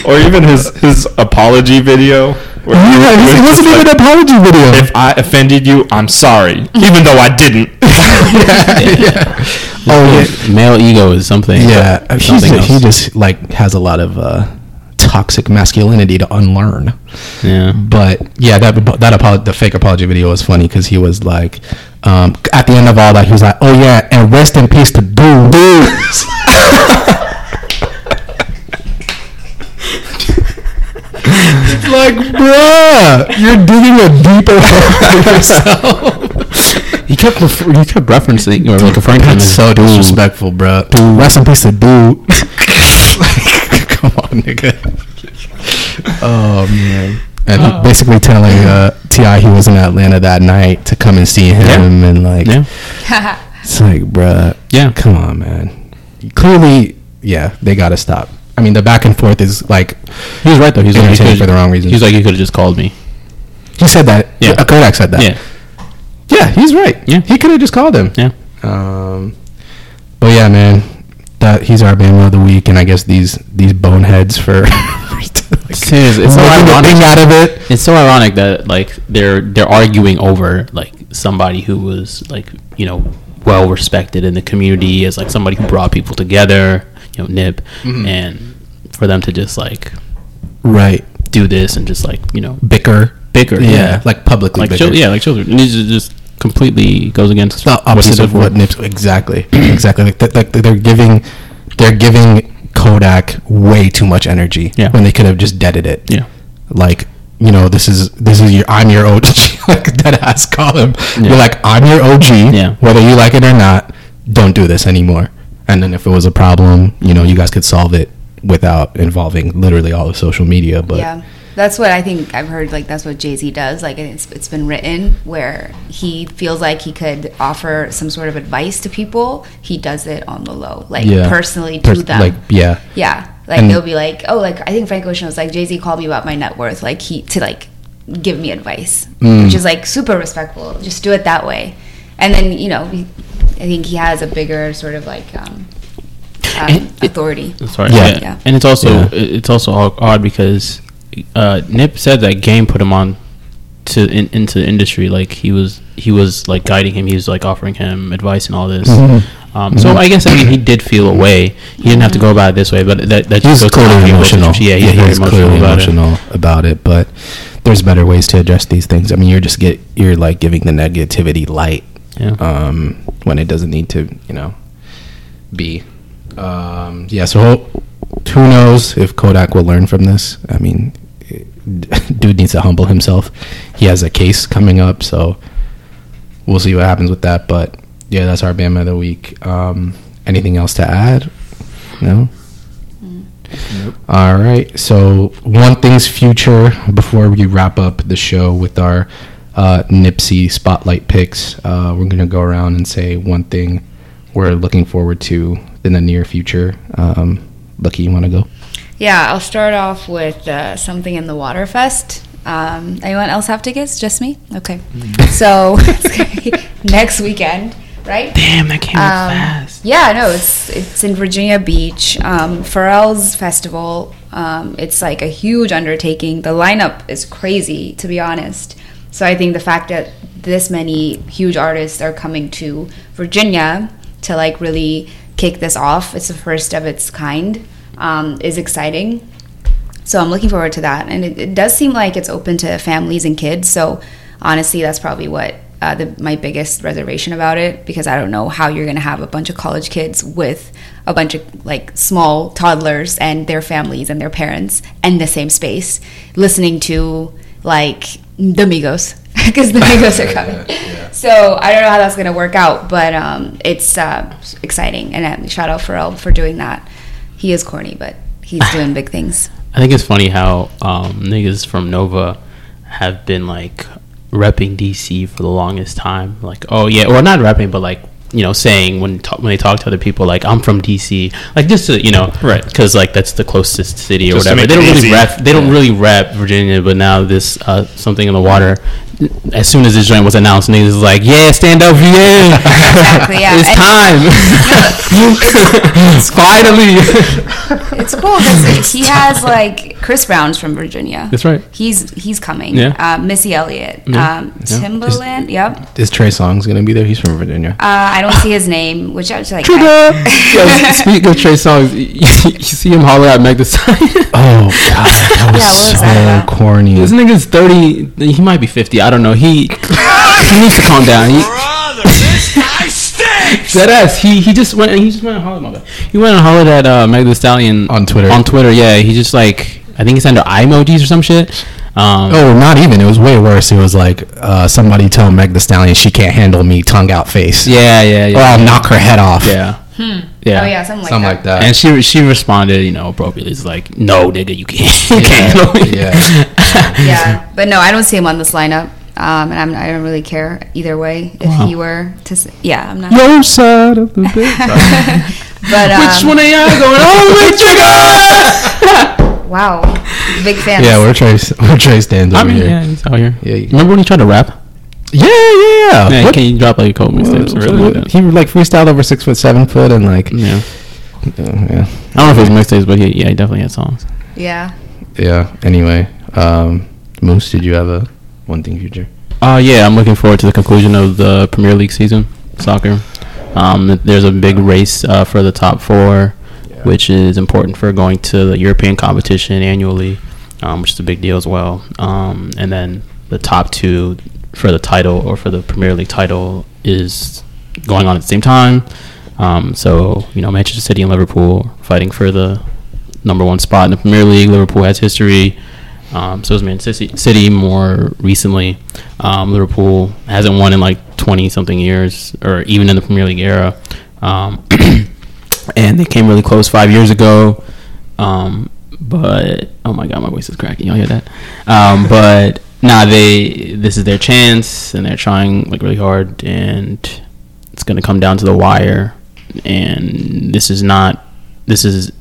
or even his his apology video. Where Yeah, he it was wasn't just even an apology video. If I offended you, I'm sorry, even though I didn't. Oh yeah, Male ego is something. yeah. Something ju- he just like has a lot of uh, toxic masculinity to unlearn. yeah. But yeah, that that apolo- the fake apology video was funny because he was like, um, at the end of all that, he was like, "Oh yeah, and rest in peace to Boo." It's like, bruh, you're digging a deeper hole for yourself. He kept refer- he kept referencing or like referring to him That's so dude. disrespectful, bruh. Rest in peace to dude. Come on, nigga. Oh man. And he basically telling uh, T.I. he was in Atlanta that night to come and see him, and like, Yeah. it's like, bruh, Yeah. come on, man. Clearly, yeah, they gotta stop. I mean, the back and forth is like, He was right though. He's like, entertaining for the wrong reasons. He's like, you could have just called me. he said that. Yeah. Kodak said that. Yeah. Yeah, he's right. Yeah. he could have just called him. Yeah. Um, but yeah, man, that he's our Bama of the week, and I guess these these boneheads for like, it's so ironic. out of it. It's so ironic that like they're they're arguing over like somebody who was like you know well respected in the community as like somebody who brought people together, you know, Nip, Mm-hmm. and for them to just like Right, do this and just like you know bicker, bicker, yeah, like publicly like bicker. chil- yeah, like children. And it just just completely goes against the opposite of what Nips exactly, exactly. Like, th- like they're giving, they're giving Kodak way too much energy Yeah. when they could have just deaded it. Yeah. like you know this is this is your I'm your OG like dead ass call him. Yeah. You're like I'm your OG. Yeah. Whether you like it or not, don't do this anymore. And then if it was a problem, you know, you guys could solve it without involving literally all of social media. But yeah. That's what i think i've heard like that's what jay-z does. Like it's, it's been written where he feels like he could offer some sort of advice to people. He does it on the low like yeah, personally to Pers- them. Like yeah, yeah. Like And- they'll be like oh like i think frank ocean was like jay-z called me about my net worth like he to like give me advice Mm. which is like super respectful. Just do it that way. And then you know i think he has a bigger sort of like um, um And authority Sorry. Yeah. Yeah. Yeah. And it's also Yeah. it's also odd- odd because uh, Nip said that Game put him on to in, into the industry. Like he was he was like guiding him. He was like offering him advice and all this. Mhm. Um, so I guess I mean he did feel a way. He didn't have to go about it this way, but that that he's just goes to how clearly he was- emotional. Yeah, he's very he's emotional clearly about it. emotional about it. But there's better ways to address these things. I mean, you're just get you're like giving the negativity light Yeah. um, when it doesn't need to, you know, be. Um, yeah. So who knows if Kodak will learn from this? I mean, dude needs to humble himself. He has a case coming up, so we'll see what happens with that. But yeah, that's our Bama of the week. Um, anything else to add? No. Nope. All right. So one thing's future before we wrap up the show with our uh, Nipsey spotlight picks. Uh, we're gonna go around and say one thing we're looking forward to in the near future. Um, Lucky, you want to go? Yeah, I'll start off with uh, something in the Waterfest. Um, anyone else have tickets? Just me? Okay. So next weekend, right? Damn, that came up Um, fast. Yeah, no, it's it's in Virginia Beach. Um, Pharrell's festival. Um, it's like a huge undertaking. The lineup is crazy, to be honest. So I think the fact that this many huge artists are coming to Virginia to like really kick this off, it's the first of its kind, um, is exciting. So I'm looking forward to that, and it, it does seem like it's open to families and kids. So honestly, that's probably what uh, the, my biggest reservation about it because I don't know how you're gonna have a bunch of college kids with a bunch of like small toddlers and their families and their parents in the same space listening to like the Migos because the Migos are coming. So I don't know how that's gonna work out, but um, it's uh, exciting. And uh, shout out Pharrell for doing that. He is corny, but he's doing big things. I think it's funny how um, niggas from Nova have been like repping DC for the longest time. Like, oh yeah, well not repping, but like you know, saying when when they talk to other people, like I'm from DC, like just to you know, Right. Because like that's the closest city or Just whatever. They don't really easy. rep. They don't Yeah. really rep Virginia, but now this uh, something in the water. As soon as this joint was announced, niggas was like, "Yeah, stand up, VA! Exactly, yeah. it's And- time! Finally!" It's cool because he has like Chris Brown's from Virginia. That's right. He's he's coming. Yeah. Uh, Missy Elliott. Yeah. Um, Yeah. Timbaland. Yep. Is Trey Songz gonna be there? He's from Virginia. Uh, I don't see his name, which I was like. Trigga! I- Yo, speaking of Trey Songz, you, you see him holler at Meg Thee Stallion. Oh god, that was Yeah, was so that corny. This nigga's thirty. He might be fifty. I don't know. He he needs to calm down. He, that ass. He he just went. He just went and hollered. My bad. He went and hollered at uh, Meg Thee Stallion on Twitter. On Twitter, yeah. He just like I think he sent her eye emojis or some shit. Um, Oh, not even. It was way worse. It was like uh, somebody tell Meg Thee Stallion she can't handle me, tongue out face. Yeah, yeah, yeah. Or I'll knock her head off. Yeah. Hmm. Yeah. Oh yeah, something like Something that. like that. And she she responded, you know, appropriately. It's like, no, nigga, you can't. You can't. Yeah. yeah, but no, I don't see him on this lineup. Um, and I'm, I don't really care either way if Wow. he were to. s- Yeah, I'm not. Your side of the bed. But um, Which one of y'all going Oh, the way trigger? Wow, big fan. yeah, we're Trey. We're Trey stands I over mean, here. yeah, he's out here. Yeah, you- Remember when he tried to rap? Yeah, yeah, yeah. Yeah, What- can you drop like a couple mixtapes? or something like? He like freestyled over six foot, seven foot, and like Yeah. uh, yeah, I don't know if it was mixtapes, but he, yeah, he definitely had songs. Yeah. yeah. Anyway, um, Muss, did you have a one thing future? Uh, yeah, I'm looking forward to the conclusion of the Premier League season, soccer. Um, there's a big race uh, for the top four, which is important for going to the European competition annually, um, which is a big deal as well. Um, and then the top two for the title or for the Premier League title is going on at the same time. Um, so you know, Manchester City and Liverpool fighting for the number one spot in the Premier League. Liverpool has history. Um, so is Man City, more recently. Um, Liverpool hasn't won in like 20 something years, or even in the Premier League era. Um, and they came really close five years ago. Um, but oh my god, my voice is cracking. Y'all hear that? Um, but nah, they this is their chance, and they're trying like really hard, and it's gonna come down to the wire. And this is not. This is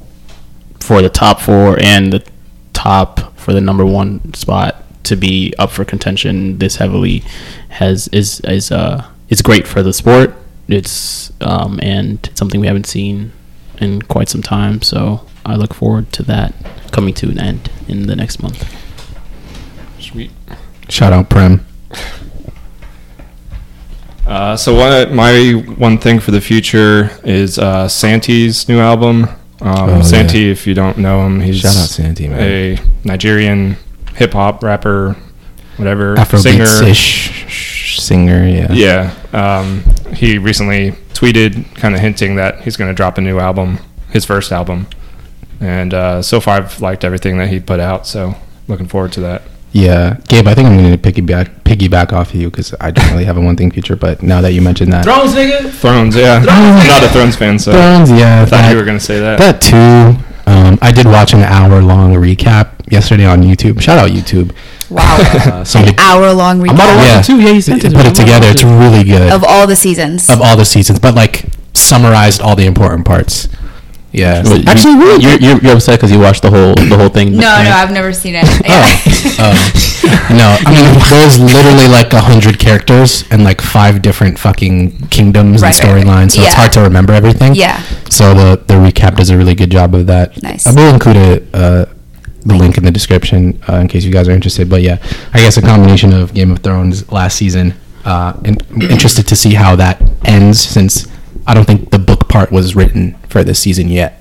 for the top four and the top for the number one spot to be up for contention this heavily has is is uh it's great for the sport. It's um and something we haven't seen in quite some time. So I look forward to that coming to an end in the next month. Sweet. Shout out Prem. Uh, so one, my one thing for the future is uh, Santi's new album. Um, Oh, Santi, yeah. if you don't know him, he's Shout out Santi, man. a Nigerian hip hop rapper, whatever singer. Afrobeats-ish singer. Yeah. Yeah, um, he recently tweeted, kind of hinting that he's going to drop a new album, his first album, and uh, so far I've liked everything that he put out. So looking forward to that. Yeah, Gabe. I think I'm going to piggyback piggyback off of you because I don't really have a one thing future. But now that you mentioned that, Thrones, nigga. Thrones, yeah, I'm not a Thrones fan, so Thrones, yeah, I thought that- you were going to say that. That too. Um, I did watch an hour long recap yesterday on YouTube. Shout out YouTube. Wow. Uh, somebody, Hour long recap yeah, too. Yeah, he sent it to put it together. It's really good of all the seasons. of all the seasons, but like summarized all the important parts. Yeah. But you- Actually, really? you're, you're, you're upset because you watched the whole the whole thing. No, right? no, I've never seen it. Yeah. Oh. no, I mean there's literally like a hundred characters and like five different fucking kingdoms Right, and right, right. storylines, so it's hard to remember everything. Yeah. So the the recap does a really good job of that. Nice. I will include a, uh, the link in the description uh, in case you guys are interested. But yeah, I guess a combination of Game of Thrones last season. Uh, and I'm interested to see how that ends since I don't think the book part was written for this season yet.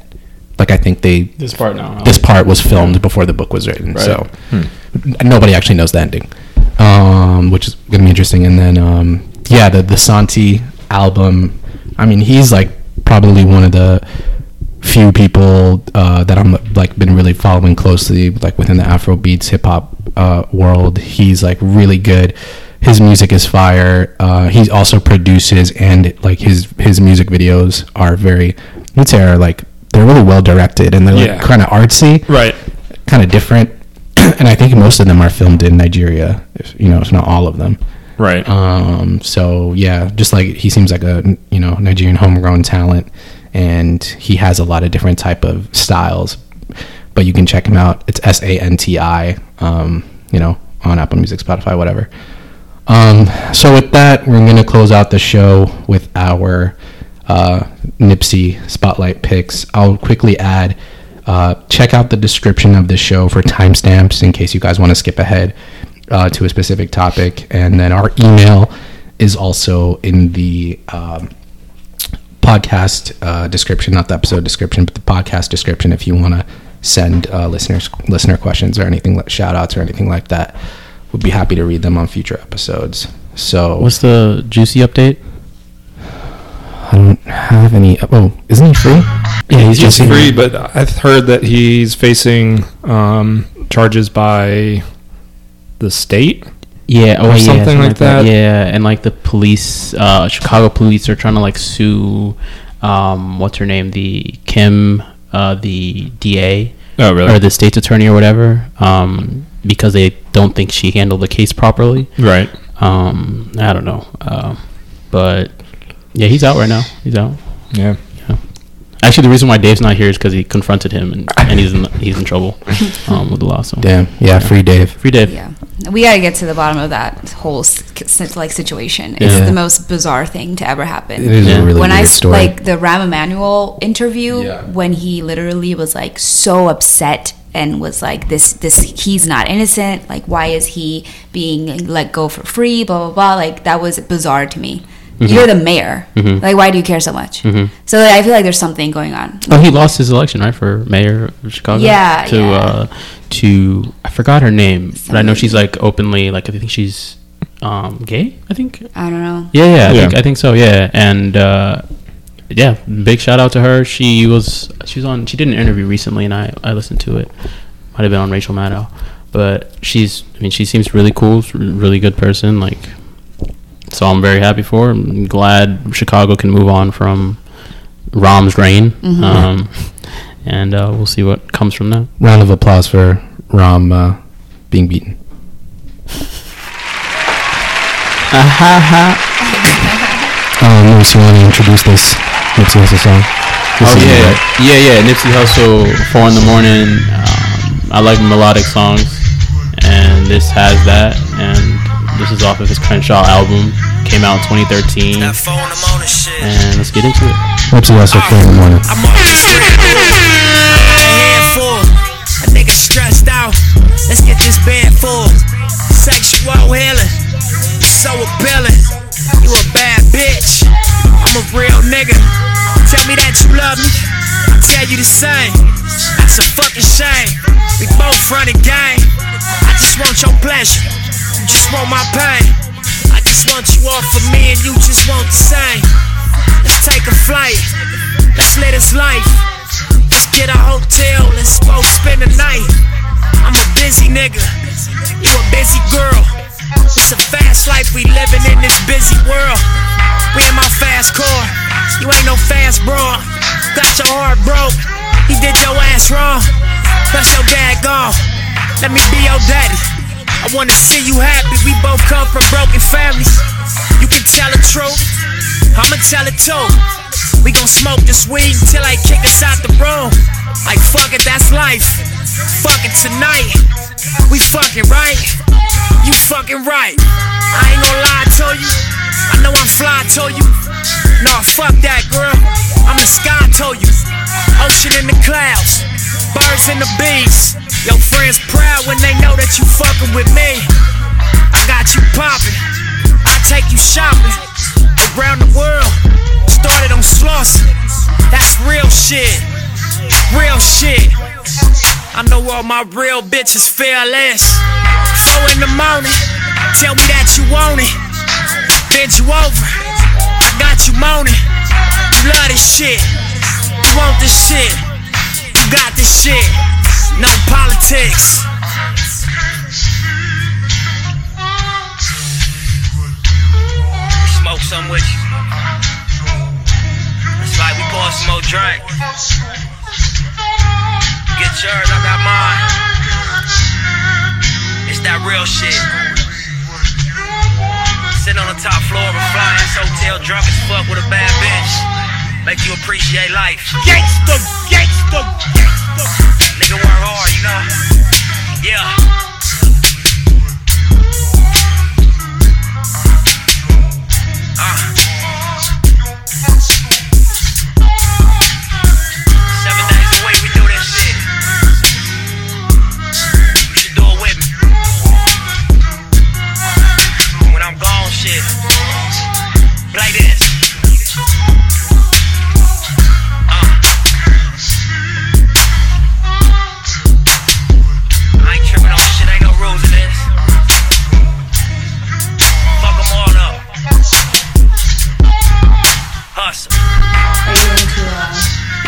Like I think they This part now. this part was filmed before the book was written, Right. so n- nobody actually knows the ending, um, which is gonna be interesting. And then, um, yeah, the the Santi album. I mean, he's like probably one of the few people uh, that I'm like been really following closely, like within the Afro beats hip hop uh, world. He's like really good. His music is fire. Uh, he also produces and like his his music videos are very, Say are like they're really well directed and they're like Yeah. kind of artsy, Right. Kind of different. and I think most of them are filmed in Nigeria. If, you know, if not all of them. Right. Um, so yeah, just like he seems like a you know Nigerian homegrown talent, and he has a lot of different type of styles. But you can check him out. It's S A N T I. Um, you know, on Apple Music, Spotify, whatever. Um, so with that, we're gonna close out the show with our uh, Nipsey spotlight picks. I'll quickly add. Uh, check out the description of the show for timestamps in case you guys want to skip ahead uh, to a specific topic. And then our email is also in the um, podcast uh, description, not the episode description, but the podcast description if you want to send uh, listeners listener questions or anything like shout outs or anything like that. We'd be happy to read them on future episodes. So What's the juicy update? I don't have any. Oh, isn't he free? Yeah, he's, He's just free, but I've heard that he's facing um, charges by the state. Yeah, oh Or yeah, something like that. Yeah, and like the police, uh, Chicago police are trying to like sue, um, what's her name, the Kim, uh, the DA, Oh, really? or the state's attorney or whatever, um, because they don't think she handled the case properly. Right. Um, I don't know, um, but yeah, he's out right now. He's out. Yeah. Yeah. Actually, the reason why Dave's not here is because he confronted him and, and he's in he's in trouble um, with the law. So Damn. Yeah, free Dave. free Dave. Yeah, we gotta get to the bottom of that whole s- s- like situation. It's Yeah. the most bizarre thing to ever happen. It is Yeah. a really when I weird s- story. like the Rahm Emanuel interview, Yeah. when he literally was like so upset and was like, "This, this, he's not innocent. Like, why is he being let go for free?" Blah blah blah. Like that was bizarre to me. Mm-hmm. You're the mayor. Mhm. Like, why do you care so much? Mhm. So like, I feel like there's something going on. Oh, he lost his election, right, for mayor of Chicago. Yeah, To yeah. uh, to I forgot her name, but I know she's like openly like I think she's um gay. I think. I don't know. Yeah, yeah, I, Yeah. Think, I think so. Yeah, and uh, yeah, big shout out to her. She was she was on. She did an interview recently, and I I listened to it. Might have been on Rachel Maddow, but she's I mean she seems really cool, really good person. Like, so I'm very happy for her. I'm glad Chicago can move on from Rahm's reign. Mhm. Um, and uh, we'll see what comes from that. Round of applause for Rom uh, being beaten. Um, Lewis, you want to introduce this Nipsey Hussle song? This Oh yeah, right. yeah, yeah. Nipsey Hussle, four in the morning. Um, I like melodic songs, and this has that. And this is off of his Crenshaw album, came out in 2013. And let's get into it. Nipsey Hussle, four in the morning. I'm off the street. A handful. A nigga stressed out. Let's get this band full. Sexual healing. So appealing. You a bad bitch. I'm a real nigga. Tell me that you love me. I tell you the same. That's a fucking shame. We both running game. I just want your pleasure. Just want my pain. I just want you all for me and you just want the same. Let's take a flight. Let's live this life. Let's get a hotel. Let's both spend the night. I'm a busy nigga. You a busy girl. It's a fast life we living in this busy world. We in my fast car. You ain't no fast bro. Got your heart broke. He did your ass wrong. Plus your dad gone. Let me be your daddy. I wanna see you happy. We both come from broken families. You can tell the truth. I'ma tell it too. We gon' smoke this weed until I kick us out the room. Like fuck it, that's life. Fuck it tonight. We fucking right. You fucking right. I ain't gonna lie to you. I know I'm fly to you. Nah, fuck that, girl. I'm the sky to you. Ocean in the clouds. Birds and the bees. Your friends proud when they know that you fucking with me. I got you popping. I take you shopping around the world. Started on Slauson. That's real shit. Real shit. I know all my real bitches feel fearless. Four in the morning. Tell me that you want it. Bend you over. Got you moaning. You love this shit. You want this shit. You got this shit. No politics. Smoke some with you. It's like we pour some more drink. Get yours, I got mine. It's that real shit. Sitting on the top floor of a fly ass hotel, drunk as fuck with a bad bitch. Make you appreciate life. Gangsta, gangsta, gangsta. Nigga work hard, you know? Yeah. Uh.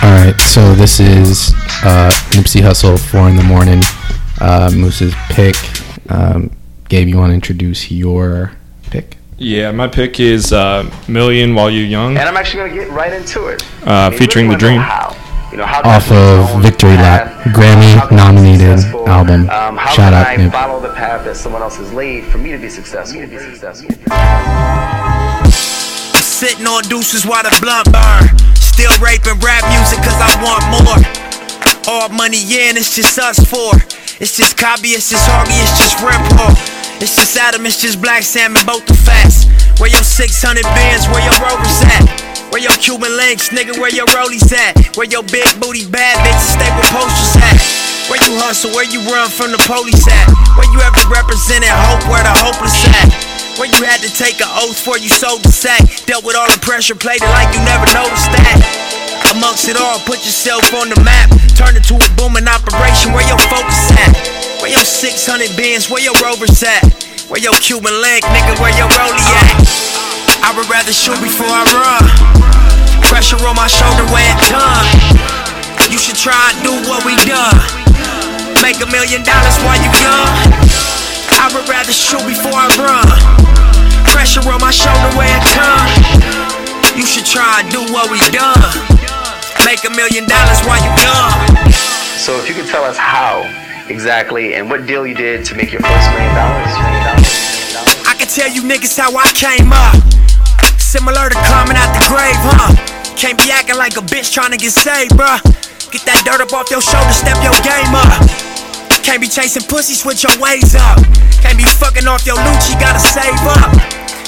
All right, so this is uh, Nipsey Hussle, four in the morning. Uh, Muss's pick. Um, Gabe, you want to introduce your pick? Yeah, my pick is uh, Million While You're Young. And I'm actually gonna get right into it. Uh, featuring really The Dream. How, you know, how Off of Victory Lap, Grammy can I be nominated album. Um, how Shout can out I Nip. follow the path that someone else has laid for me to be successful? To be successful. Sitting on deuces while the blunt burn. Still raping rap music cause I want more. All money in, it's just us four. It's just Cobby, it's just Harvey, it's just Red It's just Adam, it's just Black Salmon, both the facts. Where your 600 bands, where your rovers at? Where your Cuban links, nigga, where your rollies at? Where your big booty bad bitches stay with posters at? Where you hustle, where you run from the police at? Where you ever represented hope, where the hopeless at? Where you had to take an oath for you sold the sack. Dealt with all the pressure, played it like you never noticed that. Amongst it all, put yourself on the map. Turn it to a booming operation. Where your focus at? Where your 600 bins? Where your rovers at? Where your Cuban link, nigga? Where your rollie at? I would rather shoot before I run. Pressure on my shoulder where it done. You should try and do what we done. Make a million dollars while you young. I would rather shoot before I run. Pressure on my shoulder where it done. You should try and do what we done. Make a million dollars while you young. So if you could tell us how exactly and what deal you did to make your first million dollars. million dollars. I can tell you niggas how I came up. Similar to climbing out the grave, huh? Can't be acting like a bitch trying to get saved, bruh. Get that dirt up off your shoulder, step your game up. Can't be chasing pussy, switch your ways up. Can't be fucking off your loot, you gotta save up.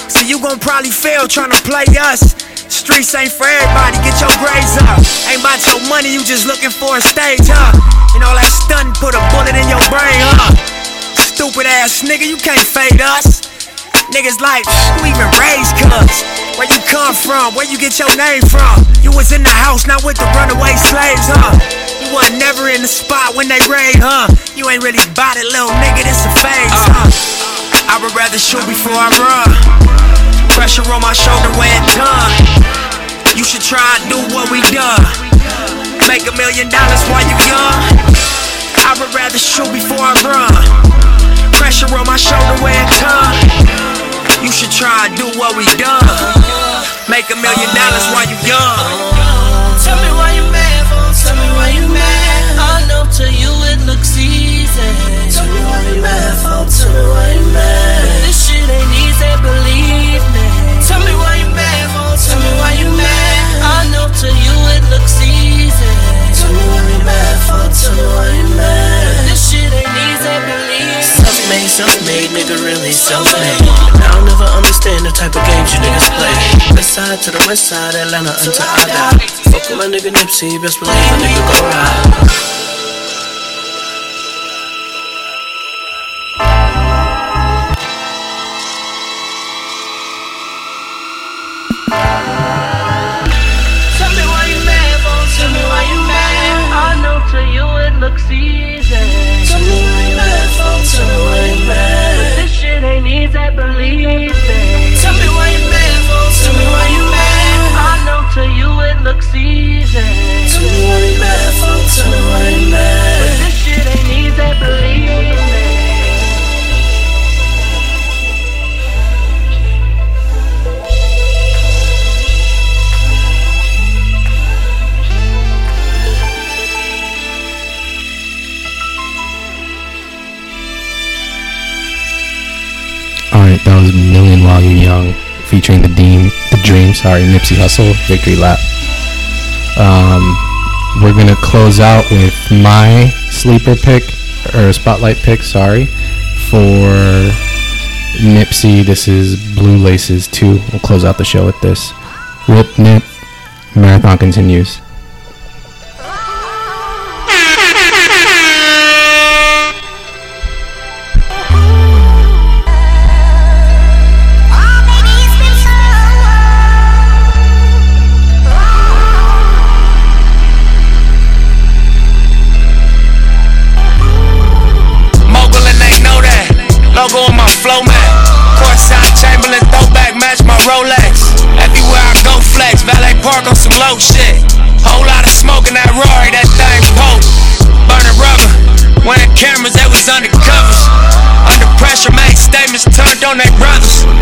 So you gon' probably fail trying to play us. Streets ain't for everybody, get your grades up. Ain't about your money, you just looking for a stage, huh? You know that stun put a bullet in your brain, huh? Stupid ass nigga, you can't fade us. Niggas like, who even raised cuz? Where you come from? Where you get your name from? You was in the house, not with the runaway slaves, huh? You wasn't never in the spot when they raid, huh? You ain't really bout it, little nigga, this a phase, huh? Uh. I would rather shoot before I run. Pressure on my shoulder it done. You should try and do what we done. Make a million dollars while you young. I would rather shoot before I run. Pressure on my shoulder it done. You should try and do what we done. Make a million dollars while you young. Tell me why you mad, tell me why you mad. I know to you it looks easy. Tell me why you mad, tell me why you mad. This shit ain't easy, believe me. Tell me why you mad, tell me why you mad. I know to you it looks easy. Tell me why you mad, tell me why you mad made, self made, nigga really self made. And I'll never understand the type of games you niggas play. West side to the west side, Atlanta until I die. Fuck with my nigga Nipsey, best believe my nigga go ride. Tell me why looks easy. Tell me why you mad, left, tell me why is a. Million While You're Young, featuring the Dean, the Dream, sorry, Nipsey Hussle, Victory Lap. Um, we're gonna close out with my sleeper pick or spotlight pick, sorry, for Nipsey. This is Blue Laces 2. We'll close out the show with this. Rip Nip. Marathon continues. undercovers. Under pressure, make statements turned on their brothers.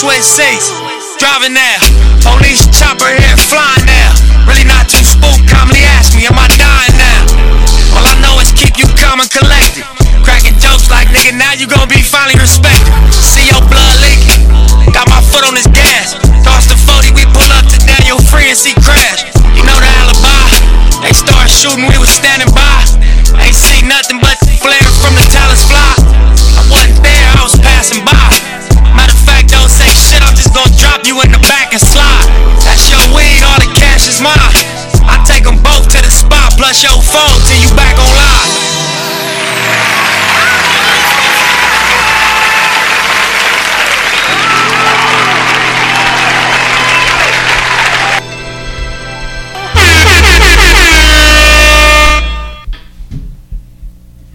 sweat seats, driving now. Police chopper here, flying now. Really not too spooked, comedy ask me, am I dying now? All I know is keep you calm and collected. Cracking jokes like, nigga, now you gon' be finally respected. See your blood leaking, got my foot on this gas. Cross the 40, we pull up to Daniel Free and see crash. You know the alibi, they start shooting, we was standing by.